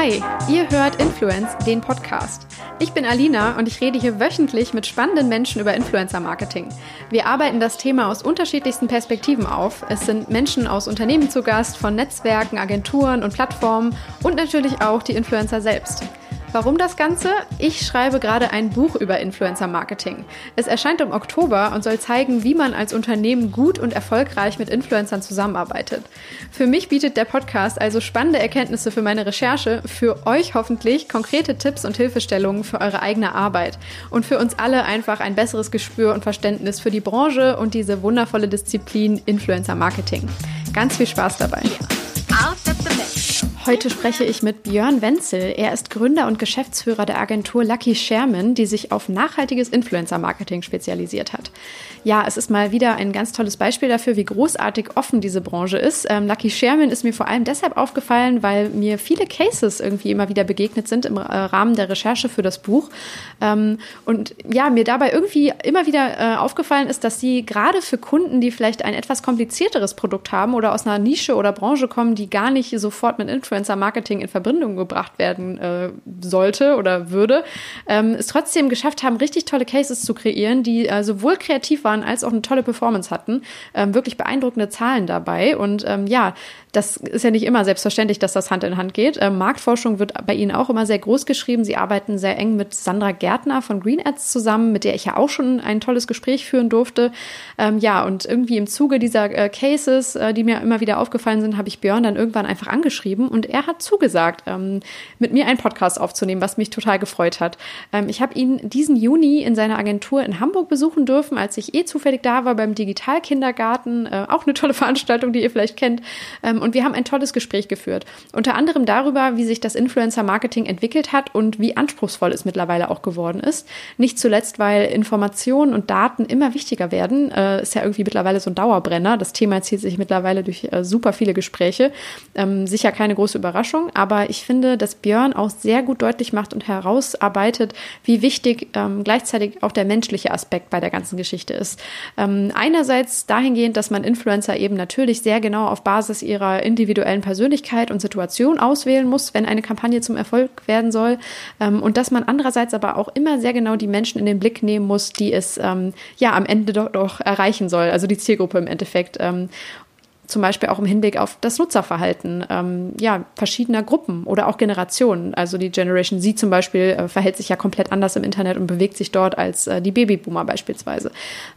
Hi, ihr hört Influence, den Podcast. Ich bin Alina und ich rede hier wöchentlich mit spannenden Menschen über Influencer-Marketing. Wir arbeiten das Thema aus unterschiedlichsten Perspektiven auf. Es sind Menschen aus Unternehmen zu Gast, von Netzwerken, Agenturen und Plattformen und natürlich auch die Influencer selbst. Warum das Ganze? Ich schreibe gerade ein Buch über Influencer Marketing. Es erscheint im Oktober und soll zeigen, wie man als Unternehmen gut und erfolgreich mit Influencern zusammenarbeitet. Für mich bietet der Podcast also spannende Erkenntnisse für meine Recherche, für euch hoffentlich konkrete Tipps und Hilfestellungen für eure eigene Arbeit und für uns alle einfach ein besseres Gespür und Verständnis für die Branche und diese wundervolle Disziplin Influencer Marketing. Ganz viel Spaß dabei. Heute spreche ich mit Björn Wenzel. Er ist Gründer und Geschäftsführer der Agentur Lucky Sherman, die sich auf nachhaltiges Influencer-Marketing spezialisiert hat. Ja, es ist mal wieder ein ganz tolles Beispiel dafür, wie großartig offen diese Branche ist. Ähm, Lucky Sherman ist mir vor allem deshalb aufgefallen, weil mir viele Cases irgendwie immer wieder begegnet sind im äh, Rahmen der Recherche für das Buch. Ähm, und ja, mir dabei irgendwie immer wieder äh, aufgefallen ist, dass sie gerade für Kunden, die vielleicht ein etwas komplizierteres Produkt haben oder aus einer Nische oder Branche kommen, die gar nicht sofort mit Influencer-Marketing in Verbindung gebracht werden äh, sollte oder würde, ähm, es trotzdem geschafft haben, richtig tolle Cases zu kreieren, die äh, sowohl kreativ waren, als auch eine tolle Performance hatten. Ähm, wirklich beeindruckende Zahlen dabei. Und ähm, ja, das ist ja nicht immer selbstverständlich, dass das Hand in Hand geht. Ähm, Marktforschung wird bei Ihnen auch immer sehr groß geschrieben. Sie arbeiten sehr eng mit Sandra Gärtner von Green Ads zusammen, mit der ich ja auch schon ein tolles Gespräch führen durfte. Ähm, ja, und irgendwie im Zuge dieser äh, Cases, äh, die mir immer wieder aufgefallen sind, habe ich Björn dann irgendwann einfach angeschrieben und er hat zugesagt, ähm, mit mir einen Podcast aufzunehmen, was mich total gefreut hat. Ähm, ich habe ihn diesen Juni in seiner Agentur in Hamburg besuchen dürfen, als ich eh zufällig da war beim Digitalkindergarten. Äh, auch eine tolle Veranstaltung, die ihr vielleicht kennt. Ähm, und wir haben ein tolles Gespräch geführt. Unter anderem darüber, wie sich das Influencer-Marketing entwickelt hat und wie anspruchsvoll es mittlerweile auch geworden ist. Nicht zuletzt, weil Informationen und Daten immer wichtiger werden. Äh, ist ja irgendwie mittlerweile so ein Dauerbrenner. Das Thema zieht sich mittlerweile durch äh, super viele Gespräche. Ähm, sicher keine große Überraschung, aber ich finde, dass Björn auch sehr gut deutlich macht und herausarbeitet, wie wichtig ähm, gleichzeitig auch der menschliche Aspekt bei der ganzen Geschichte ist. Ähm, einerseits dahingehend, dass man Influencer eben natürlich sehr genau auf Basis ihrer individuellen Persönlichkeit und Situation auswählen muss, wenn eine Kampagne zum Erfolg werden soll. Ähm, und dass man andererseits aber auch immer sehr genau die Menschen in den Blick nehmen muss, die es ähm, ja am Ende doch, doch erreichen soll, also die Zielgruppe im Endeffekt. Zum Beispiel auch im Hinblick auf das Nutzerverhalten ähm, ja, verschiedener Gruppen oder auch Generationen. Also die Generation Z zum Beispiel äh, verhält sich ja komplett anders im Internet und bewegt sich dort als äh, die Babyboomer beispielsweise.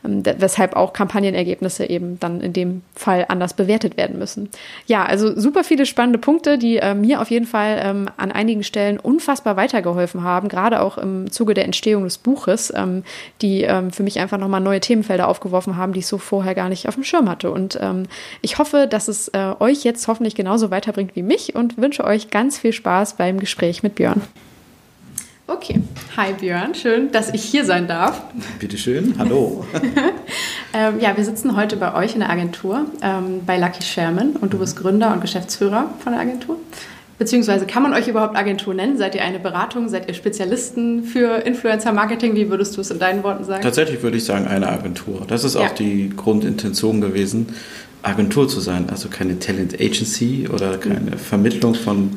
Ähm, weshalb auch Kampagnenergebnisse eben dann in dem Fall anders bewertet werden müssen. Ja, also super viele spannende Punkte, die äh, mir auf jeden Fall ähm, an einigen Stellen unfassbar weitergeholfen haben, gerade auch im Zuge der Entstehung des Buches, ähm, die ähm, für mich einfach nochmal neue Themenfelder aufgeworfen haben, die ich so vorher gar nicht auf dem Schirm hatte. Und ähm, ich hoffe, hoffe, dass es äh, euch jetzt hoffentlich genauso weiterbringt wie mich und wünsche euch ganz viel Spaß beim Gespräch mit Björn. Okay, hi Björn, schön, dass ich hier sein darf. Bitte schön, hallo. ähm, ja, wir sitzen heute bei euch in der Agentur, ähm, bei Lucky Sherman und du bist Gründer und Geschäftsführer von der Agentur. Beziehungsweise kann man euch überhaupt Agentur nennen? Seid ihr eine Beratung? Seid ihr Spezialisten für Influencer-Marketing? Wie würdest du es in deinen Worten sagen? Tatsächlich würde ich sagen, eine Agentur. Das ist ja. auch die Grundintention gewesen. Agentur zu sein, also keine Talent Agency oder keine mhm. Vermittlung von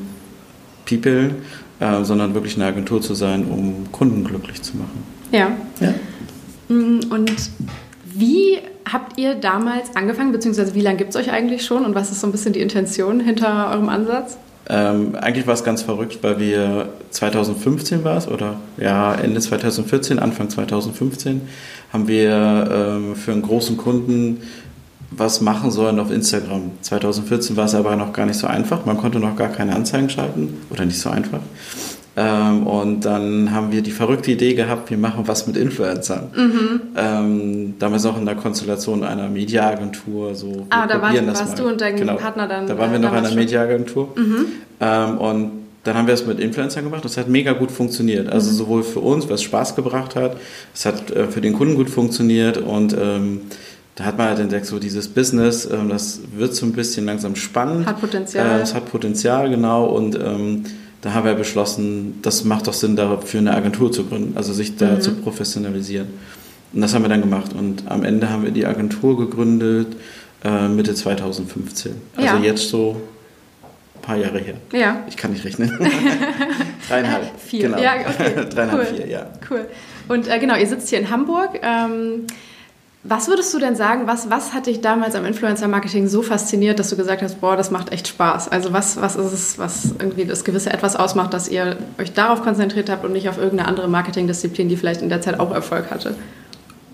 People, äh, sondern wirklich eine Agentur zu sein, um Kunden glücklich zu machen. Ja. ja. Mm, und wie habt ihr damals angefangen, beziehungsweise wie lange gibt es euch eigentlich schon und was ist so ein bisschen die Intention hinter eurem Ansatz? Ähm, eigentlich war es ganz verrückt, weil wir 2015 war es oder ja Ende 2014, Anfang 2015 haben wir ähm, für einen großen Kunden was machen sollen auf Instagram. 2014 war es aber noch gar nicht so einfach. Man konnte noch gar keine Anzeigen schalten oder nicht so einfach. Ähm, und dann haben wir die verrückte Idee gehabt, wir machen was mit Influencern. Mhm. Ähm, damals noch in der Konstellation einer Mediaagentur. So, ah, da waren, warst mal. du und dein genau. Partner dann. Da waren wir noch in einer Mediaagentur. Mhm. Ähm, und dann haben wir es mit Influencern gemacht. Das hat mega gut funktioniert. Also mhm. sowohl für uns, was Spaß gebracht hat, es hat äh, für den Kunden gut funktioniert und ähm, da hat man halt entdeckt, so dieses Business, ähm, das wird so ein bisschen langsam spannend. Hat Potenzial. Äh, es hat Potenzial, genau. Und ähm, da haben wir beschlossen, das macht doch Sinn, dafür eine Agentur zu gründen, also sich da mhm. zu professionalisieren. Und das haben wir dann gemacht. Und am Ende haben wir die Agentur gegründet, äh, Mitte 2015. Also ja. jetzt so ein paar Jahre her. Ja. Ich kann nicht rechnen. Dreieinhalb. Vier. Genau. Ja, okay. Dreieinhalb, cool. vier, ja. Cool. Und äh, genau, ihr sitzt hier in Hamburg. Ähm, was würdest du denn sagen, was, was hat dich damals am Influencer-Marketing so fasziniert, dass du gesagt hast, boah, das macht echt Spaß? Also was, was ist es, was irgendwie das gewisse Etwas ausmacht, dass ihr euch darauf konzentriert habt und nicht auf irgendeine andere Marketingdisziplin, die vielleicht in der Zeit auch Erfolg hatte?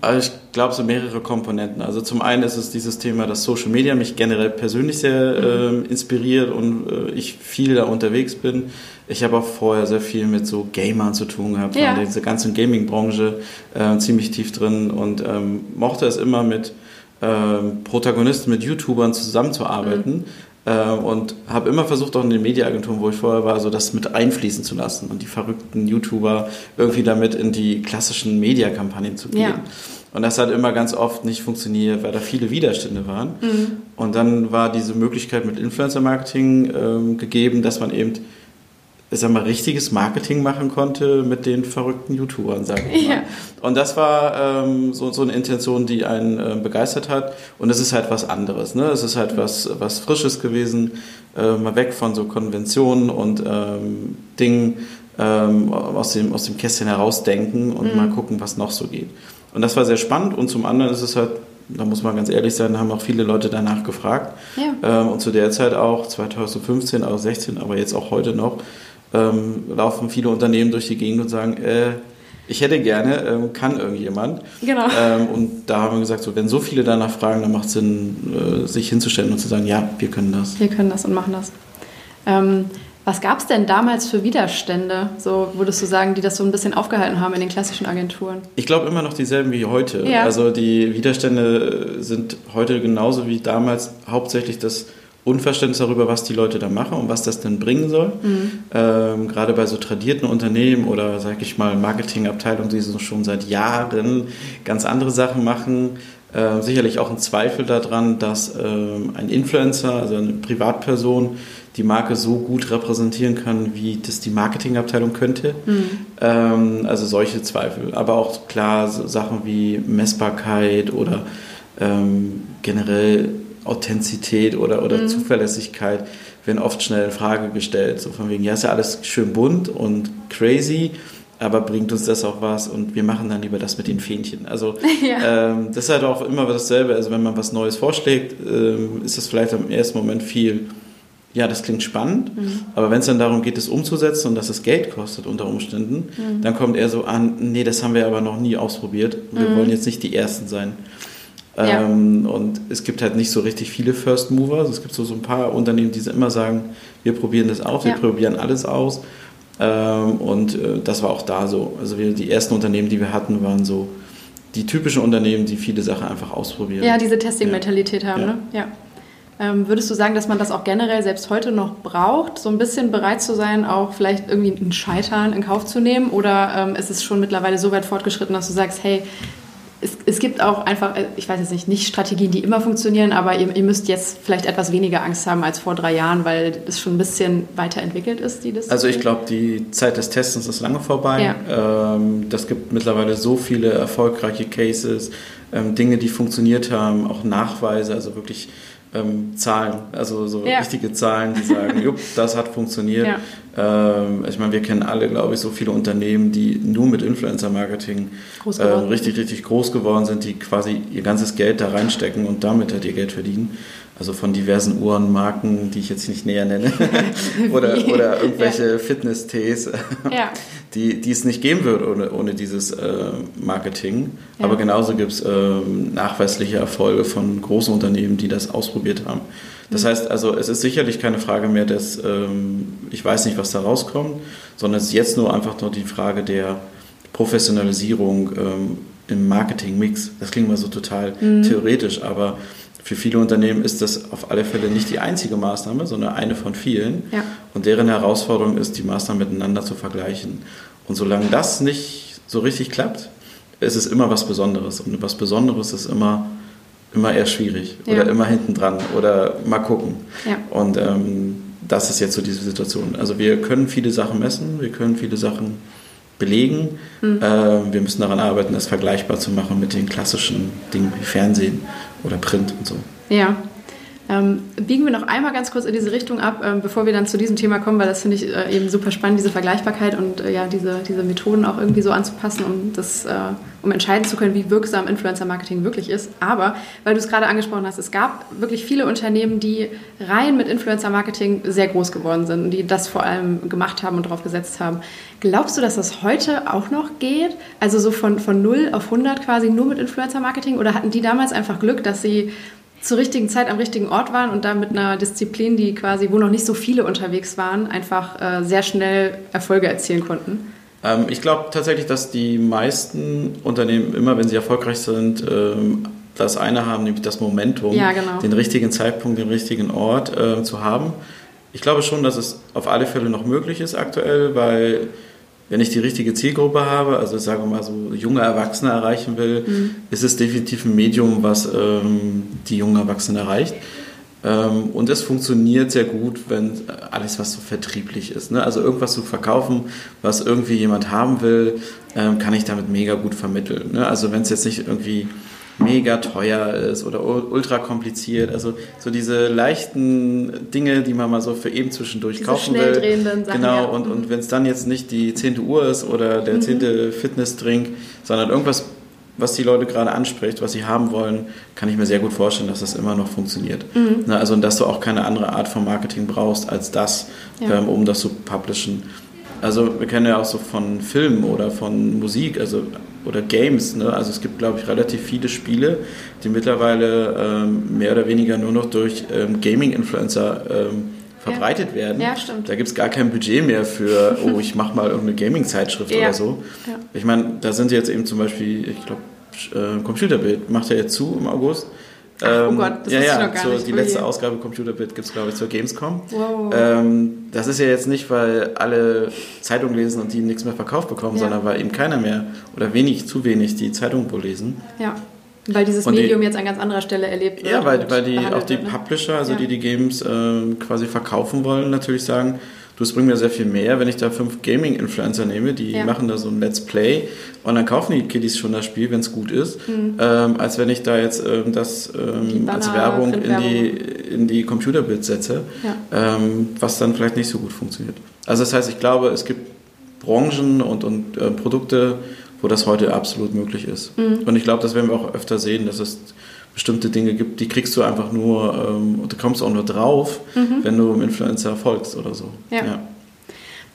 Also ich glaube, so mehrere Komponenten. Also zum einen ist es dieses Thema, dass Social Media mich generell persönlich sehr äh, inspiriert und äh, ich viel da unterwegs bin. Ich habe auch vorher sehr viel mit so Gamern zu tun gehabt, Ja. war diese ganze Gaming-Branche äh, ziemlich tief drin und ähm, mochte es immer mit ähm, Protagonisten, mit YouTubern zusammenzuarbeiten. Ähm, und habe immer versucht, auch in den Mediaagenturen, wo ich vorher war, so das mit einfließen zu lassen und die verrückten YouTuber irgendwie damit in die klassischen Mediakampagnen zu gehen. Ja. Und das hat immer ganz oft nicht funktioniert, weil da viele Widerstände waren. Mhm. Und dann war diese Möglichkeit mit Influencer-Marketing ähm, gegeben, dass man eben, ich sag mal, richtiges Marketing machen konnte mit den verrückten YouTubern, sag ich mal. Ja. Und das war ähm, so, so eine Intention, die einen ähm, begeistert hat. Und es ist halt was anderes. Ne? Es ist halt was, was Frisches gewesen, äh, mal weg von so Konventionen und ähm, Dingen ähm, aus, dem, aus dem Kästchen herausdenken und mal gucken, was noch so geht. Und das war sehr spannend. Und zum anderen ist es halt, da muss man ganz ehrlich sein, haben auch viele Leute danach gefragt. Ja. Ähm, und zu der Zeit auch, 2015, auch 16, aber jetzt auch heute noch, ähm, laufen viele Unternehmen durch die Gegend und sagen, äh, ich hätte gerne, ähm, kann irgendjemand. Genau. Ähm, und da haben wir gesagt, so, wenn so viele danach fragen, dann macht es Sinn, äh, sich hinzustellen und zu sagen, ja, wir können das. Wir können das und machen das. Ähm, was gab es denn damals für Widerstände, so würdest du sagen, die das so ein bisschen aufgehalten haben in den klassischen Agenturen? Ich glaube immer noch dieselben wie heute. Ja. Also die Widerstände sind heute genauso wie damals hauptsächlich das Unverständnis darüber, was die Leute da machen und was das denn bringen soll. Ähm, gerade bei so tradierten Unternehmen oder, sag ich mal, Marketingabteilungen, die so schon seit Jahren ganz andere Sachen machen. Äh, sicherlich auch ein Zweifel daran, dass ähm, ein Influencer, also eine Privatperson, die Marke so gut repräsentieren kann, wie das die Marketingabteilung könnte. Ähm, also solche Zweifel. Aber auch klar so Sachen wie Messbarkeit oder ähm, generell Authentizität oder, oder Zuverlässigkeit werden oft schnell in Frage gestellt. So von wegen, ja, ist ja alles schön bunt und crazy, aber bringt uns das auch was und wir machen dann lieber das mit den Fähnchen. Also Ja. ähm, das ist halt auch immer dasselbe. Also wenn man was Neues vorschlägt, ähm, ist das vielleicht im ersten Moment viel, ja, das klingt spannend, aber wenn es dann darum geht, es umzusetzen und dass es Geld kostet unter Umständen, dann kommt er so an, nee, das haben wir aber noch nie ausprobiert. Wir wollen jetzt nicht die Ersten sein. Ja. Ähm, und es gibt halt nicht so richtig viele First Mover. Also es gibt so, so ein paar Unternehmen, die immer sagen, wir probieren das aus, wir Ja. probieren alles aus. Ähm, und äh, das war auch da so. Also wir, die ersten Unternehmen, die wir hatten, waren so die typischen Unternehmen, die viele Sachen einfach ausprobieren. Ja, diese Testing-Mentalität haben, Ja. ne? Ja. Ähm, würdest du sagen, dass man das auch generell selbst heute noch braucht, so ein bisschen bereit zu sein, auch vielleicht irgendwie ein Scheitern in Kauf zu nehmen? Oder ähm, ist es schon mittlerweile so weit fortgeschritten, dass du sagst, hey, es, es gibt auch einfach, äh, ich weiß jetzt nicht, nicht Strategien, die immer funktionieren, aber ihr, ihr müsst jetzt vielleicht etwas weniger Angst haben als vor drei Jahren, weil es schon ein bisschen weiterentwickelt ist, die Disziplin? Also ich glaube, die Zeit des Testens ist lange vorbei. Ähm, das gibt mittlerweile so viele erfolgreiche Cases, ähm, Dinge, die funktioniert haben, auch Nachweise, also wirklich ähm, Zahlen, also so Ja. richtige Zahlen, die sagen, jupp, das hat funktioniert. Ja. Ähm, ich meine, wir kennen alle, glaube ich, so viele Unternehmen, die nur mit Influencer-Marketing geworden richtig, richtig groß geworden sind, die quasi ihr ganzes Geld da reinstecken und damit halt ihr Geld verdienen. Also von diversen Uhrenmarken, die ich jetzt nicht näher nenne, oder, oder irgendwelche Fitness-Tees, Ja. die, die es nicht geben würde ohne, ohne dieses äh, Marketing. Ja. Aber genauso gibt es ähm, nachweisliche Erfolge von großen Unternehmen, die das ausprobiert haben. Das heißt also, es ist sicherlich keine Frage mehr, dass ähm, ich weiß nicht, was da rauskommt, sondern es ist jetzt nur einfach nur die Frage der Professionalisierung ähm, im Marketing-Mix. Das klingt mal so total theoretisch, aber für viele Unternehmen ist das auf alle Fälle nicht die einzige Maßnahme, sondern eine von vielen. Ja. Und deren Herausforderung ist, die Maßnahmen miteinander zu vergleichen. Und solange das nicht so richtig klappt, ist es immer was Besonderes. Und was Besonderes ist immer, immer eher schwierig Ja. oder immer hinten dran oder mal gucken. Ja. Und ähm, das ist jetzt so diese Situation. Also wir können viele Sachen messen, wir können viele Sachen belegen. Mhm. Äh, wir müssen daran arbeiten, das vergleichbar zu machen mit den klassischen Dingen wie Fernsehen oder Print und so. Ja. Ähm, biegen wir noch einmal ganz kurz in diese Richtung ab, ähm, bevor wir dann zu diesem Thema kommen, weil das finde ich äh, eben super spannend, diese Vergleichbarkeit und äh, ja, diese, diese Methoden auch irgendwie so anzupassen, um, das, äh, um entscheiden zu können, wie wirksam Influencer-Marketing wirklich ist. Aber, weil du es gerade angesprochen hast, es gab wirklich viele Unternehmen, die rein mit Influencer-Marketing sehr groß geworden sind und die das vor allem gemacht haben und darauf gesetzt haben. Glaubst du, dass das heute auch noch geht? Also so von, von 0 auf 100 quasi nur mit Influencer-Marketing? Oder hatten die damals einfach Glück, dass sie zur richtigen Zeit am richtigen Ort waren und da mit einer Disziplin, die quasi, wo noch nicht so viele unterwegs waren, einfach äh, sehr schnell Erfolge erzielen konnten? Ähm, ich glaube tatsächlich, dass die meisten Unternehmen immer, wenn sie erfolgreich sind, ähm, das eine haben, nämlich das Momentum, ja, genau. den richtigen Zeitpunkt, den richtigen Ort äh, zu haben. Ich glaube schon, dass es auf alle Fälle noch möglich ist aktuell, weil wenn ich die richtige Zielgruppe habe, also sagen wir mal so junge Erwachsene erreichen will, mhm. ist es definitiv ein Medium, was ähm, die jungen Erwachsenen erreicht. Ähm, und es funktioniert sehr gut, wenn alles, was so vertrieblich ist. Ne? Also irgendwas zu verkaufen, was irgendwie jemand haben will, ähm, kann ich damit mega gut vermitteln. Ne? Also wenn es jetzt nicht irgendwie mega teuer ist oder ultra kompliziert. Also so diese leichten Dinge, die man mal so für eben zwischendurch diese kaufen will. Sachen, genau, ja. und, und wenn es dann jetzt nicht die zehnte Uhr ist oder der mhm. zehnte mhm. Fitnessdrink, sondern irgendwas, was die Leute gerade anspricht, was sie haben wollen, kann ich mir sehr gut vorstellen, dass das immer noch funktioniert. Mhm. Na, also, dass du auch keine andere Art von Marketing brauchst als das, ja. ähm, um das zu publishen. Also wir kennen ja auch so von Filmen oder von Musik, also oder Games. Ne? Also es gibt, glaube ich, relativ viele Spiele, die mittlerweile ähm, mehr oder weniger nur noch durch ähm, Gaming-Influencer ähm, verbreitet ja. werden. Ja, stimmt. Da gibt es gar kein Budget mehr für, oh, ich mache mal irgendeine Gaming-Zeitschrift ja. oder so. Ja. Ich meine, da sind jetzt eben zum Beispiel, ich glaube, äh, Computerbild macht ja jetzt zu im August. Ach, oh ähm, Gott, das ja, ist ja, noch gar so nicht. Die letzte Ausgabe Computerbit gibt es, glaube ich, zur Gamescom. Wow. Ähm, das ist ja jetzt nicht, weil alle Zeitung lesen und die nichts mehr verkauft bekommen, ja. sondern weil eben keiner mehr oder wenig, zu wenig die Zeitung wohl lesen. Ja. Weil dieses und Medium die, jetzt an ganz anderer Stelle erlebt wird. Ja, weil, weil die, auch die ne? Publisher, also ja. die die Games äh, quasi verkaufen wollen, natürlich sagen, du, es bringt mir sehr viel mehr, wenn ich da fünf Gaming-Influencer nehme, die ja. machen da so ein Let's Play und dann kaufen die Kiddies schon das Spiel, wenn es gut ist, mhm. ähm, als wenn ich da jetzt ähm, das ähm, als Werbung in die, in die Computerbild setze, ja. Ähm, was dann vielleicht nicht so gut funktioniert. Also das heißt, ich glaube, es gibt Branchen und, und äh, Produkte, wo das heute absolut möglich ist. Mhm. Und ich glaube, das werden wir auch öfter sehen, dass es bestimmte Dinge gibt, die kriegst du einfach nur, ähm, und du kommst auch nur drauf, mhm. wenn du einem Influencer folgst oder so. Ja. ja.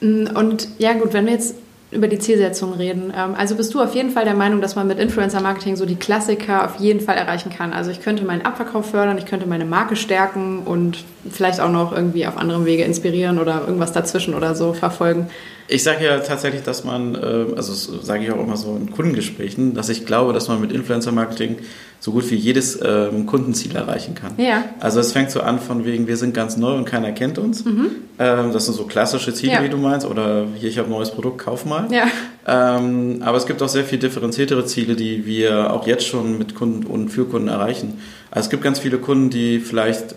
Mm, und ja gut, wenn wir jetzt über die Zielsetzung reden. Ähm, also bist du auf jeden Fall der Meinung, dass man mit Influencer-Marketing so die Klassiker auf jeden Fall erreichen kann. Also ich könnte meinen Abverkauf fördern, ich könnte meine Marke stärken und vielleicht auch noch irgendwie auf anderem Wege inspirieren oder irgendwas dazwischen oder so verfolgen. Ich sage ja tatsächlich, dass man, äh, also sage ich auch immer so in Kundengesprächen, dass ich glaube, dass man mit Influencer-Marketing so gut wie jedes ähm, Kundenziel erreichen kann. Ja. Also es fängt so an von wegen, wir sind ganz neu und keiner kennt uns. Mhm. Ähm, das sind so klassische Ziele, ja. wie du meinst, oder hier, ich habe ein neues Produkt, kauf mal. Ja. Ähm, aber es gibt auch sehr viel differenziertere Ziele, die wir auch jetzt schon mit Kunden und für Kunden erreichen. Also es gibt ganz viele Kunden, die vielleicht,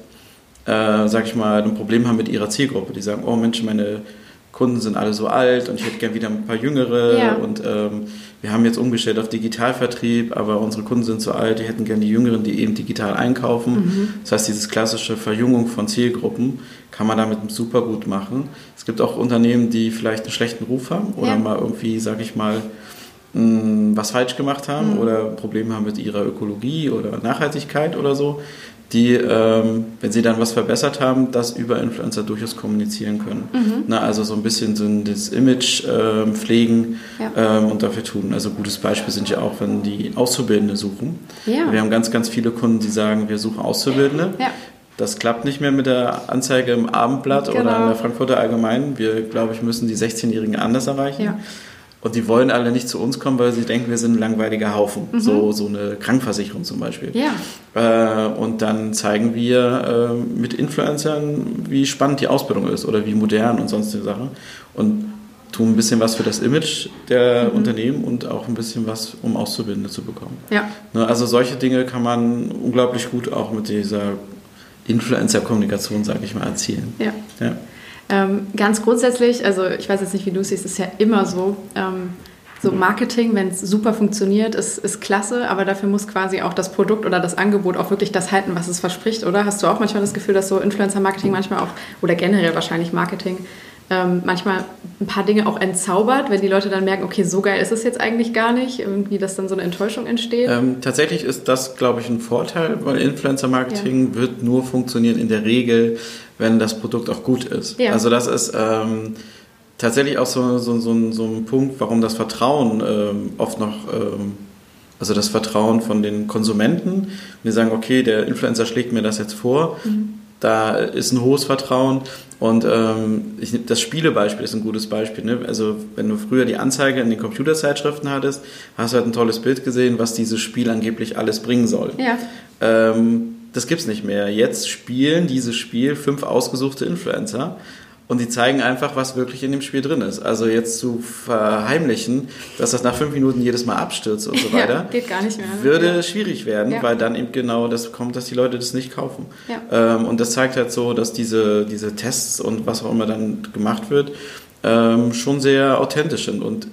äh, sag ich mal, ein Problem haben mit ihrer Zielgruppe. Die sagen, oh Mensch, meine Kunden sind alle so alt und ich hätte gern wieder ein paar jüngere ja. und ähm, wir haben jetzt umgestellt auf Digitalvertrieb, aber unsere Kunden sind so alt, die hätten gern die Jüngeren, die eben digital einkaufen. Mhm. Das heißt, dieses klassische Verjüngung von Zielgruppen kann man damit super gut machen. Es gibt auch Unternehmen, die vielleicht einen schlechten Ruf haben oder ja. mal irgendwie, sag ich mal, was falsch gemacht haben mhm. oder Probleme haben mit ihrer Ökologie oder Nachhaltigkeit oder so die, ähm, wenn sie dann was verbessert haben, das über Influencer durchaus kommunizieren können. Mhm. Na, also so ein bisschen so das Image ähm, pflegen ja. ähm, und dafür tun. Also gutes Beispiel sind ja auch, wenn die Auszubildende suchen. Ja. Wir haben ganz, ganz viele Kunden, die sagen, wir suchen Auszubildende. Ja. Das klappt nicht mehr mit der Anzeige im Abendblatt genau. oder in der Frankfurter Allgemeinen. Wir, glaube ich, müssen die 16-Jährigen anders erreichen. Und die wollen alle nicht zu uns kommen, weil sie denken, wir sind ein langweiliger Haufen. Mhm. So, so eine Krankenversicherung zum Beispiel. Ja. Äh, und dann zeigen wir äh, mit Influencern, wie spannend die Ausbildung ist oder wie modern und sonstige Sachen. Und tun ein bisschen was für das Image der mhm. Unternehmen und auch ein bisschen was, um Auszubildende zu bekommen. Ja. Ne, also solche Dinge kann man unglaublich gut auch mit dieser Influencer-Kommunikation, sage ich mal, erzielen. Ja. ja. Ähm, ganz grundsätzlich, also ich weiß jetzt nicht, wie du siehst, ist ja immer so, ähm, so Marketing, wenn es super funktioniert, ist, ist klasse, aber dafür muss quasi auch das Produkt oder das Angebot auch wirklich das halten, was es verspricht, oder? Hast du auch manchmal das Gefühl, dass so Influencer-Marketing manchmal auch, oder generell wahrscheinlich Marketing, ähm, manchmal ein paar Dinge auch entzaubert, wenn die Leute dann merken, okay, so geil ist es jetzt eigentlich gar nicht, irgendwie, dass dann so eine Enttäuschung entsteht? Ähm, tatsächlich ist das, glaube ich, ein Vorteil, weil Influencer-Marketing ja. wird nur funktionieren in der Regel, wenn das Produkt auch gut ist. Ja. Also das ist ähm, tatsächlich auch so, so, so, so, ein Punkt, warum das Vertrauen ähm, oft noch ähm, also das Vertrauen von den Konsumenten. Wir sagen, okay, der Influencer schlägt mir das jetzt vor. Mhm. Da ist ein hohes Vertrauen. Und ähm, ich, das Spielebeispiel ist ein gutes Beispiel. Ne? Also wenn du früher die Anzeige in den Computerzeitschriften hattest, hast du halt ein tolles Bild gesehen, was dieses Spiel angeblich alles bringen soll. Ja. Ähm, das gibt's nicht mehr. Jetzt spielen dieses Spiel fünf ausgesuchte Influencer und die zeigen einfach, was wirklich in dem Spiel drin ist. Also jetzt zu verheimlichen, dass das nach fünf Minuten jedes Mal abstürzt und so weiter, ja, geht gar nicht mehr. Ne? Würde ja. schwierig werden, ja. weil dann eben genau das kommt, dass die Leute das nicht kaufen. Ähm, und das zeigt halt so, dass diese, diese Tests und was auch immer dann gemacht wird, ähm, schon sehr authentisch sind. Und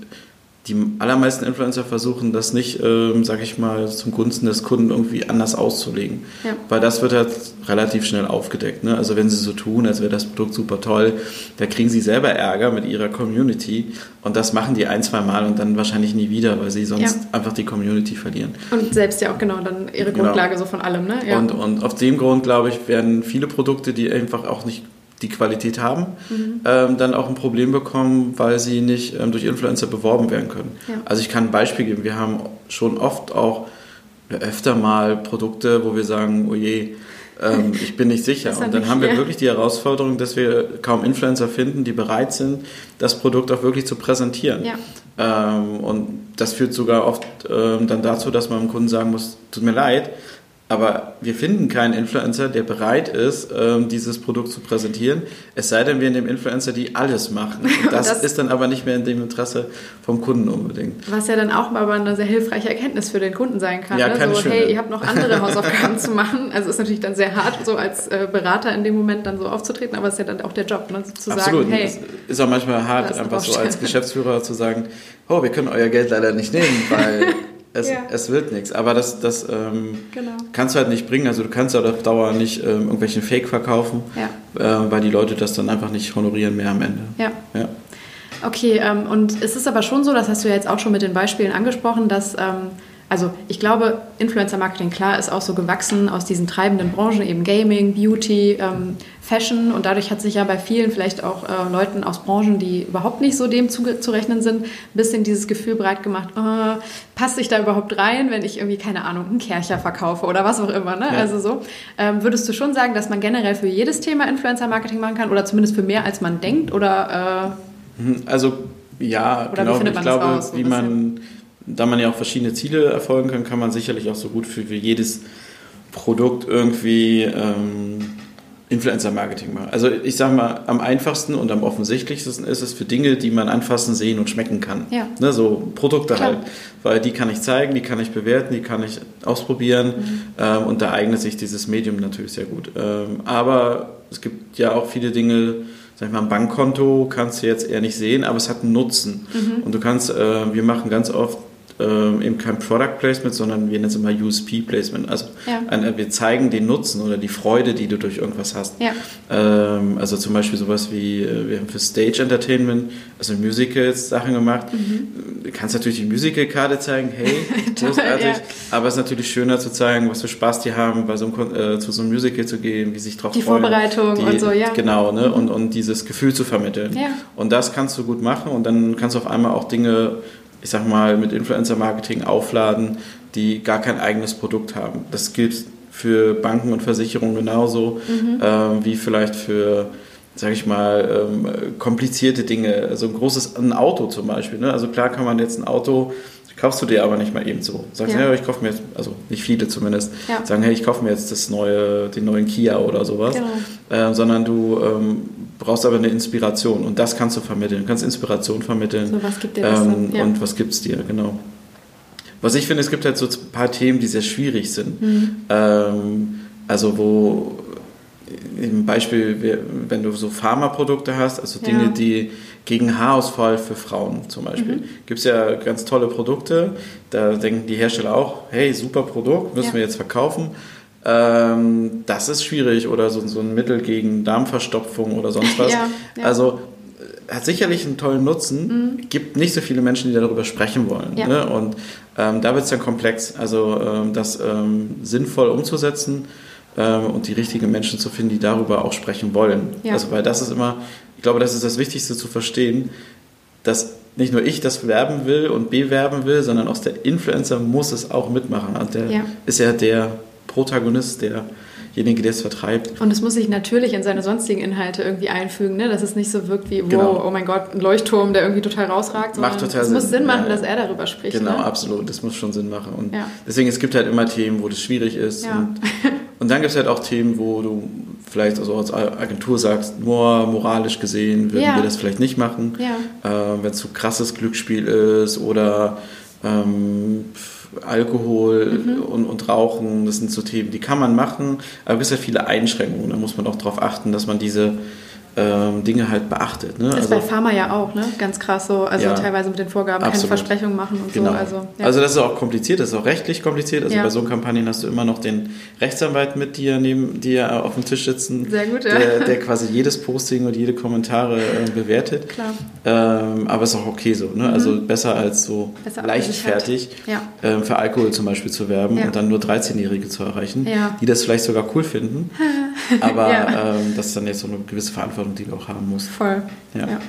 die allermeisten Influencer versuchen das nicht, ähm, sag ich mal, zum Gunsten des Kunden irgendwie anders auszulegen. Ja. Weil das wird halt relativ schnell aufgedeckt. Ne? Also wenn sie so tun, als wäre das Produkt super toll, da kriegen sie selber Ärger mit ihrer Community und das machen die ein, zwei Mal und dann wahrscheinlich nie wieder, weil sie sonst ja. einfach die Community verlieren. Und selbst ja auch genau dann ihre genau. Grundlage so von allem. Ne? Ja. Und, und auf dem Grund, glaube ich, werden viele Produkte, die einfach auch nicht die Qualität haben, mhm. ähm, dann auch ein Problem bekommen, weil sie nicht ähm, durch Influencer beworben werden können. Ja. Also ich kann ein Beispiel geben. Wir haben schon oft auch öfter mal Produkte, wo wir sagen, oh je, ähm, ich bin nicht sicher. Und dann haben wir wirklich die Herausforderung, dass wir kaum Influencer finden, die bereit sind, das Produkt auch wirklich zu präsentieren. Ja. Ähm, und das führt sogar oft ähm, dann dazu, dass man dem Kunden sagen muss, tut mir leid, aber wir finden keinen Influencer, der bereit ist, ähm, dieses Produkt zu präsentieren. Es sei denn, wir in dem Influencer, die alles machen. Das, das, ist dann aber nicht mehr in dem Interesse vom Kunden unbedingt. Was ja dann auch mal eine sehr hilfreiche Erkenntnis für den Kunden sein kann. Ja, ne? So, schöne. hey, ihr habt noch andere Hausaufgaben zu machen. Also ist natürlich dann sehr hart, so als äh, Berater in dem Moment dann so aufzutreten, aber es ist ja dann auch der Job, ne? zu Absolut. sagen, hey. Es ist auch manchmal hart, einfach so als Geschäftsführer zu sagen, oh, wir können euer Geld leider nicht nehmen, weil es, ja. es wird nichts. Aber das, das ähm, genau. kannst du halt nicht bringen. Also du kannst halt auf Dauer nicht ähm, irgendwelchen Fake verkaufen, ja. äh, weil die Leute das dann einfach nicht honorieren mehr am Ende. Ja. ja. Okay, ähm, und es ist aber schon so, das hast du ja jetzt auch schon mit den Beispielen angesprochen, dass ähm, also ich glaube, Influencer-Marketing, klar, ist auch so gewachsen aus diesen treibenden Branchen, eben Gaming, Beauty, ähm, Fashion. Und dadurch hat sich ja bei vielen, vielleicht auch äh, Leuten aus Branchen, die überhaupt nicht so dem zurechnen sind, ein bisschen dieses Gefühl breit gemacht, oh, passt sich da überhaupt rein, wenn ich irgendwie, keine Ahnung, einen Kercher verkaufe oder was auch immer. Ne? Ja. Also so. Ähm, würdest du schon sagen, dass man generell für jedes Thema Influencer-Marketing machen kann oder zumindest für mehr, als man denkt? Oder, äh, also ja, oder genau, ich glaube, raus, wie man da man ja auch verschiedene Ziele erfolgen kann, kann man sicherlich auch so gut für, für jedes Produkt irgendwie ähm, Influencer-Marketing machen. Also ich sage mal, am einfachsten und am offensichtlichsten ist es für Dinge, die man anfassen, sehen und schmecken kann. Ja. Ne, so Produkte Klar. halt. Weil die kann ich zeigen, die kann ich bewerten, die kann ich ausprobieren mhm. ähm, und da eignet sich dieses Medium natürlich sehr gut. Ähm, aber es gibt ja auch viele Dinge, sag ich mal, ein Bankkonto kannst du jetzt eher nicht sehen, aber es hat einen Nutzen. Mhm. Und du kannst, äh, wir machen ganz oft ähm, eben kein Product Placement, sondern wir nennen es immer USP Placement. Also ja. ein, wir zeigen den Nutzen oder die Freude, die du durch irgendwas hast. Ja. Ähm, also zum Beispiel sowas wie, äh, wir haben für Stage Entertainment, also Musicals Sachen gemacht. Mhm. Du kannst natürlich die Musical-Karte zeigen, hey, großartig. ja. Aber es ist natürlich schöner zu zeigen, was für Spaß die haben, bei so einem, äh, zu so einem Musical zu gehen, wie sich drauf die freuen. Die Vorbereitung die, und so, ja. Genau, ne? Mhm. und, und dieses Gefühl zu vermitteln. Und das kannst du gut machen und dann kannst du auf einmal auch Dinge ich sag mal, mit Influencer-Marketing aufladen, die gar kein eigenes Produkt haben. Das gilt für Banken und Versicherungen genauso mhm. ähm, wie vielleicht für, sag ich mal, ähm, komplizierte Dinge. Also ein großes ein Auto zum Beispiel. Ne? Also klar kann man jetzt ein Auto kaufst du dir aber nicht mal eben so. Sagst, ja. hey, ich kaufe mir jetzt, also nicht viele zumindest, ja. sagen, hey, ich kaufe mir jetzt das neue, den neuen Kia oder sowas, genau. äh, sondern du ähm, brauchst aber eine Inspiration und das kannst du vermitteln. Du kannst Inspiration vermitteln. So, was gibt dir das ähm, ja. Und was gibt es dir, genau. Was ich finde, es gibt halt so ein paar Themen, die sehr schwierig sind. Mhm. Ähm, also wo Im Beispiel, wenn du so Pharmaprodukte hast, also Dinge, ja. die gegen Haarausfall für Frauen zum Beispiel. Mhm. Gibt es ja ganz tolle Produkte, da denken die Hersteller auch, hey, super Produkt, müssen ja. wir jetzt verkaufen. Ähm, das ist schwierig oder so, so ein Mittel gegen Darmverstopfung oder sonst was. Ja. Also äh, hat sicherlich einen tollen Nutzen, mhm. gibt nicht so viele Menschen, die darüber sprechen wollen. Ne? Und ähm, da wird es dann komplex. Also ähm, das ähm, sinnvoll umzusetzen und die richtigen Menschen zu finden, die darüber auch sprechen wollen. Also weil das ist immer, ich glaube, das ist das Wichtigste zu verstehen, dass nicht nur ich das werben will und bewerben will, sondern auch der Influencer muss es auch mitmachen. Und der ist ja der Protagonist, derjenige, der es vertreibt. Und es muss sich natürlich in seine sonstigen Inhalte irgendwie einfügen, ne? dass es nicht so wirkt wie, wow, genau. oh mein Gott, ein Leuchtturm, der irgendwie total rausragt. Macht total es Sinn. muss Sinn machen, ja, dass er darüber spricht. Genau, ne? absolut. Das muss schon Sinn machen. Und ja. deswegen, es gibt halt immer Themen, wo das schwierig ist. Ja. Und, und, dann gibt es halt auch Themen, wo du vielleicht also als Agentur sagst, nur moralisch gesehen würden wir das vielleicht nicht machen. Äh, Wenn es so krasses Glücksspiel ist oder ähm, Alkohol mhm. und, und, Rauchen, das sind so Themen, die kann man machen, aber es gibt ja viele Einschränkungen. Da muss man auch darauf achten, dass man diese ähm, Dinge halt beachtet. Ne? Das ist also, bei Pharma ja auch, ne? ganz krass so. Also ja, teilweise mit den Vorgaben absolut. keine Versprechungen machen und genau. so. Also, ja. also das ist auch kompliziert, das ist auch rechtlich kompliziert. Also ja. bei so Kampagnen hast du immer noch den Rechtsanwalt mit dir neben dir auf dem Tisch sitzen, Sehr gut, ja. der, der quasi jedes Posting und jede Kommentare äh, bewertet. Klar. Ähm, aber es ist auch okay so. Ne? Also mhm. Besser als so besser leichtfertig ähm, für Alkohol zum Beispiel zu werben und dann nur 13-Jährige zu erreichen, die das vielleicht sogar cool finden. aber ähm, das ist dann jetzt so eine gewisse Verantwortung Verantwortung, die du auch haben musst. Voll. Ja. ja.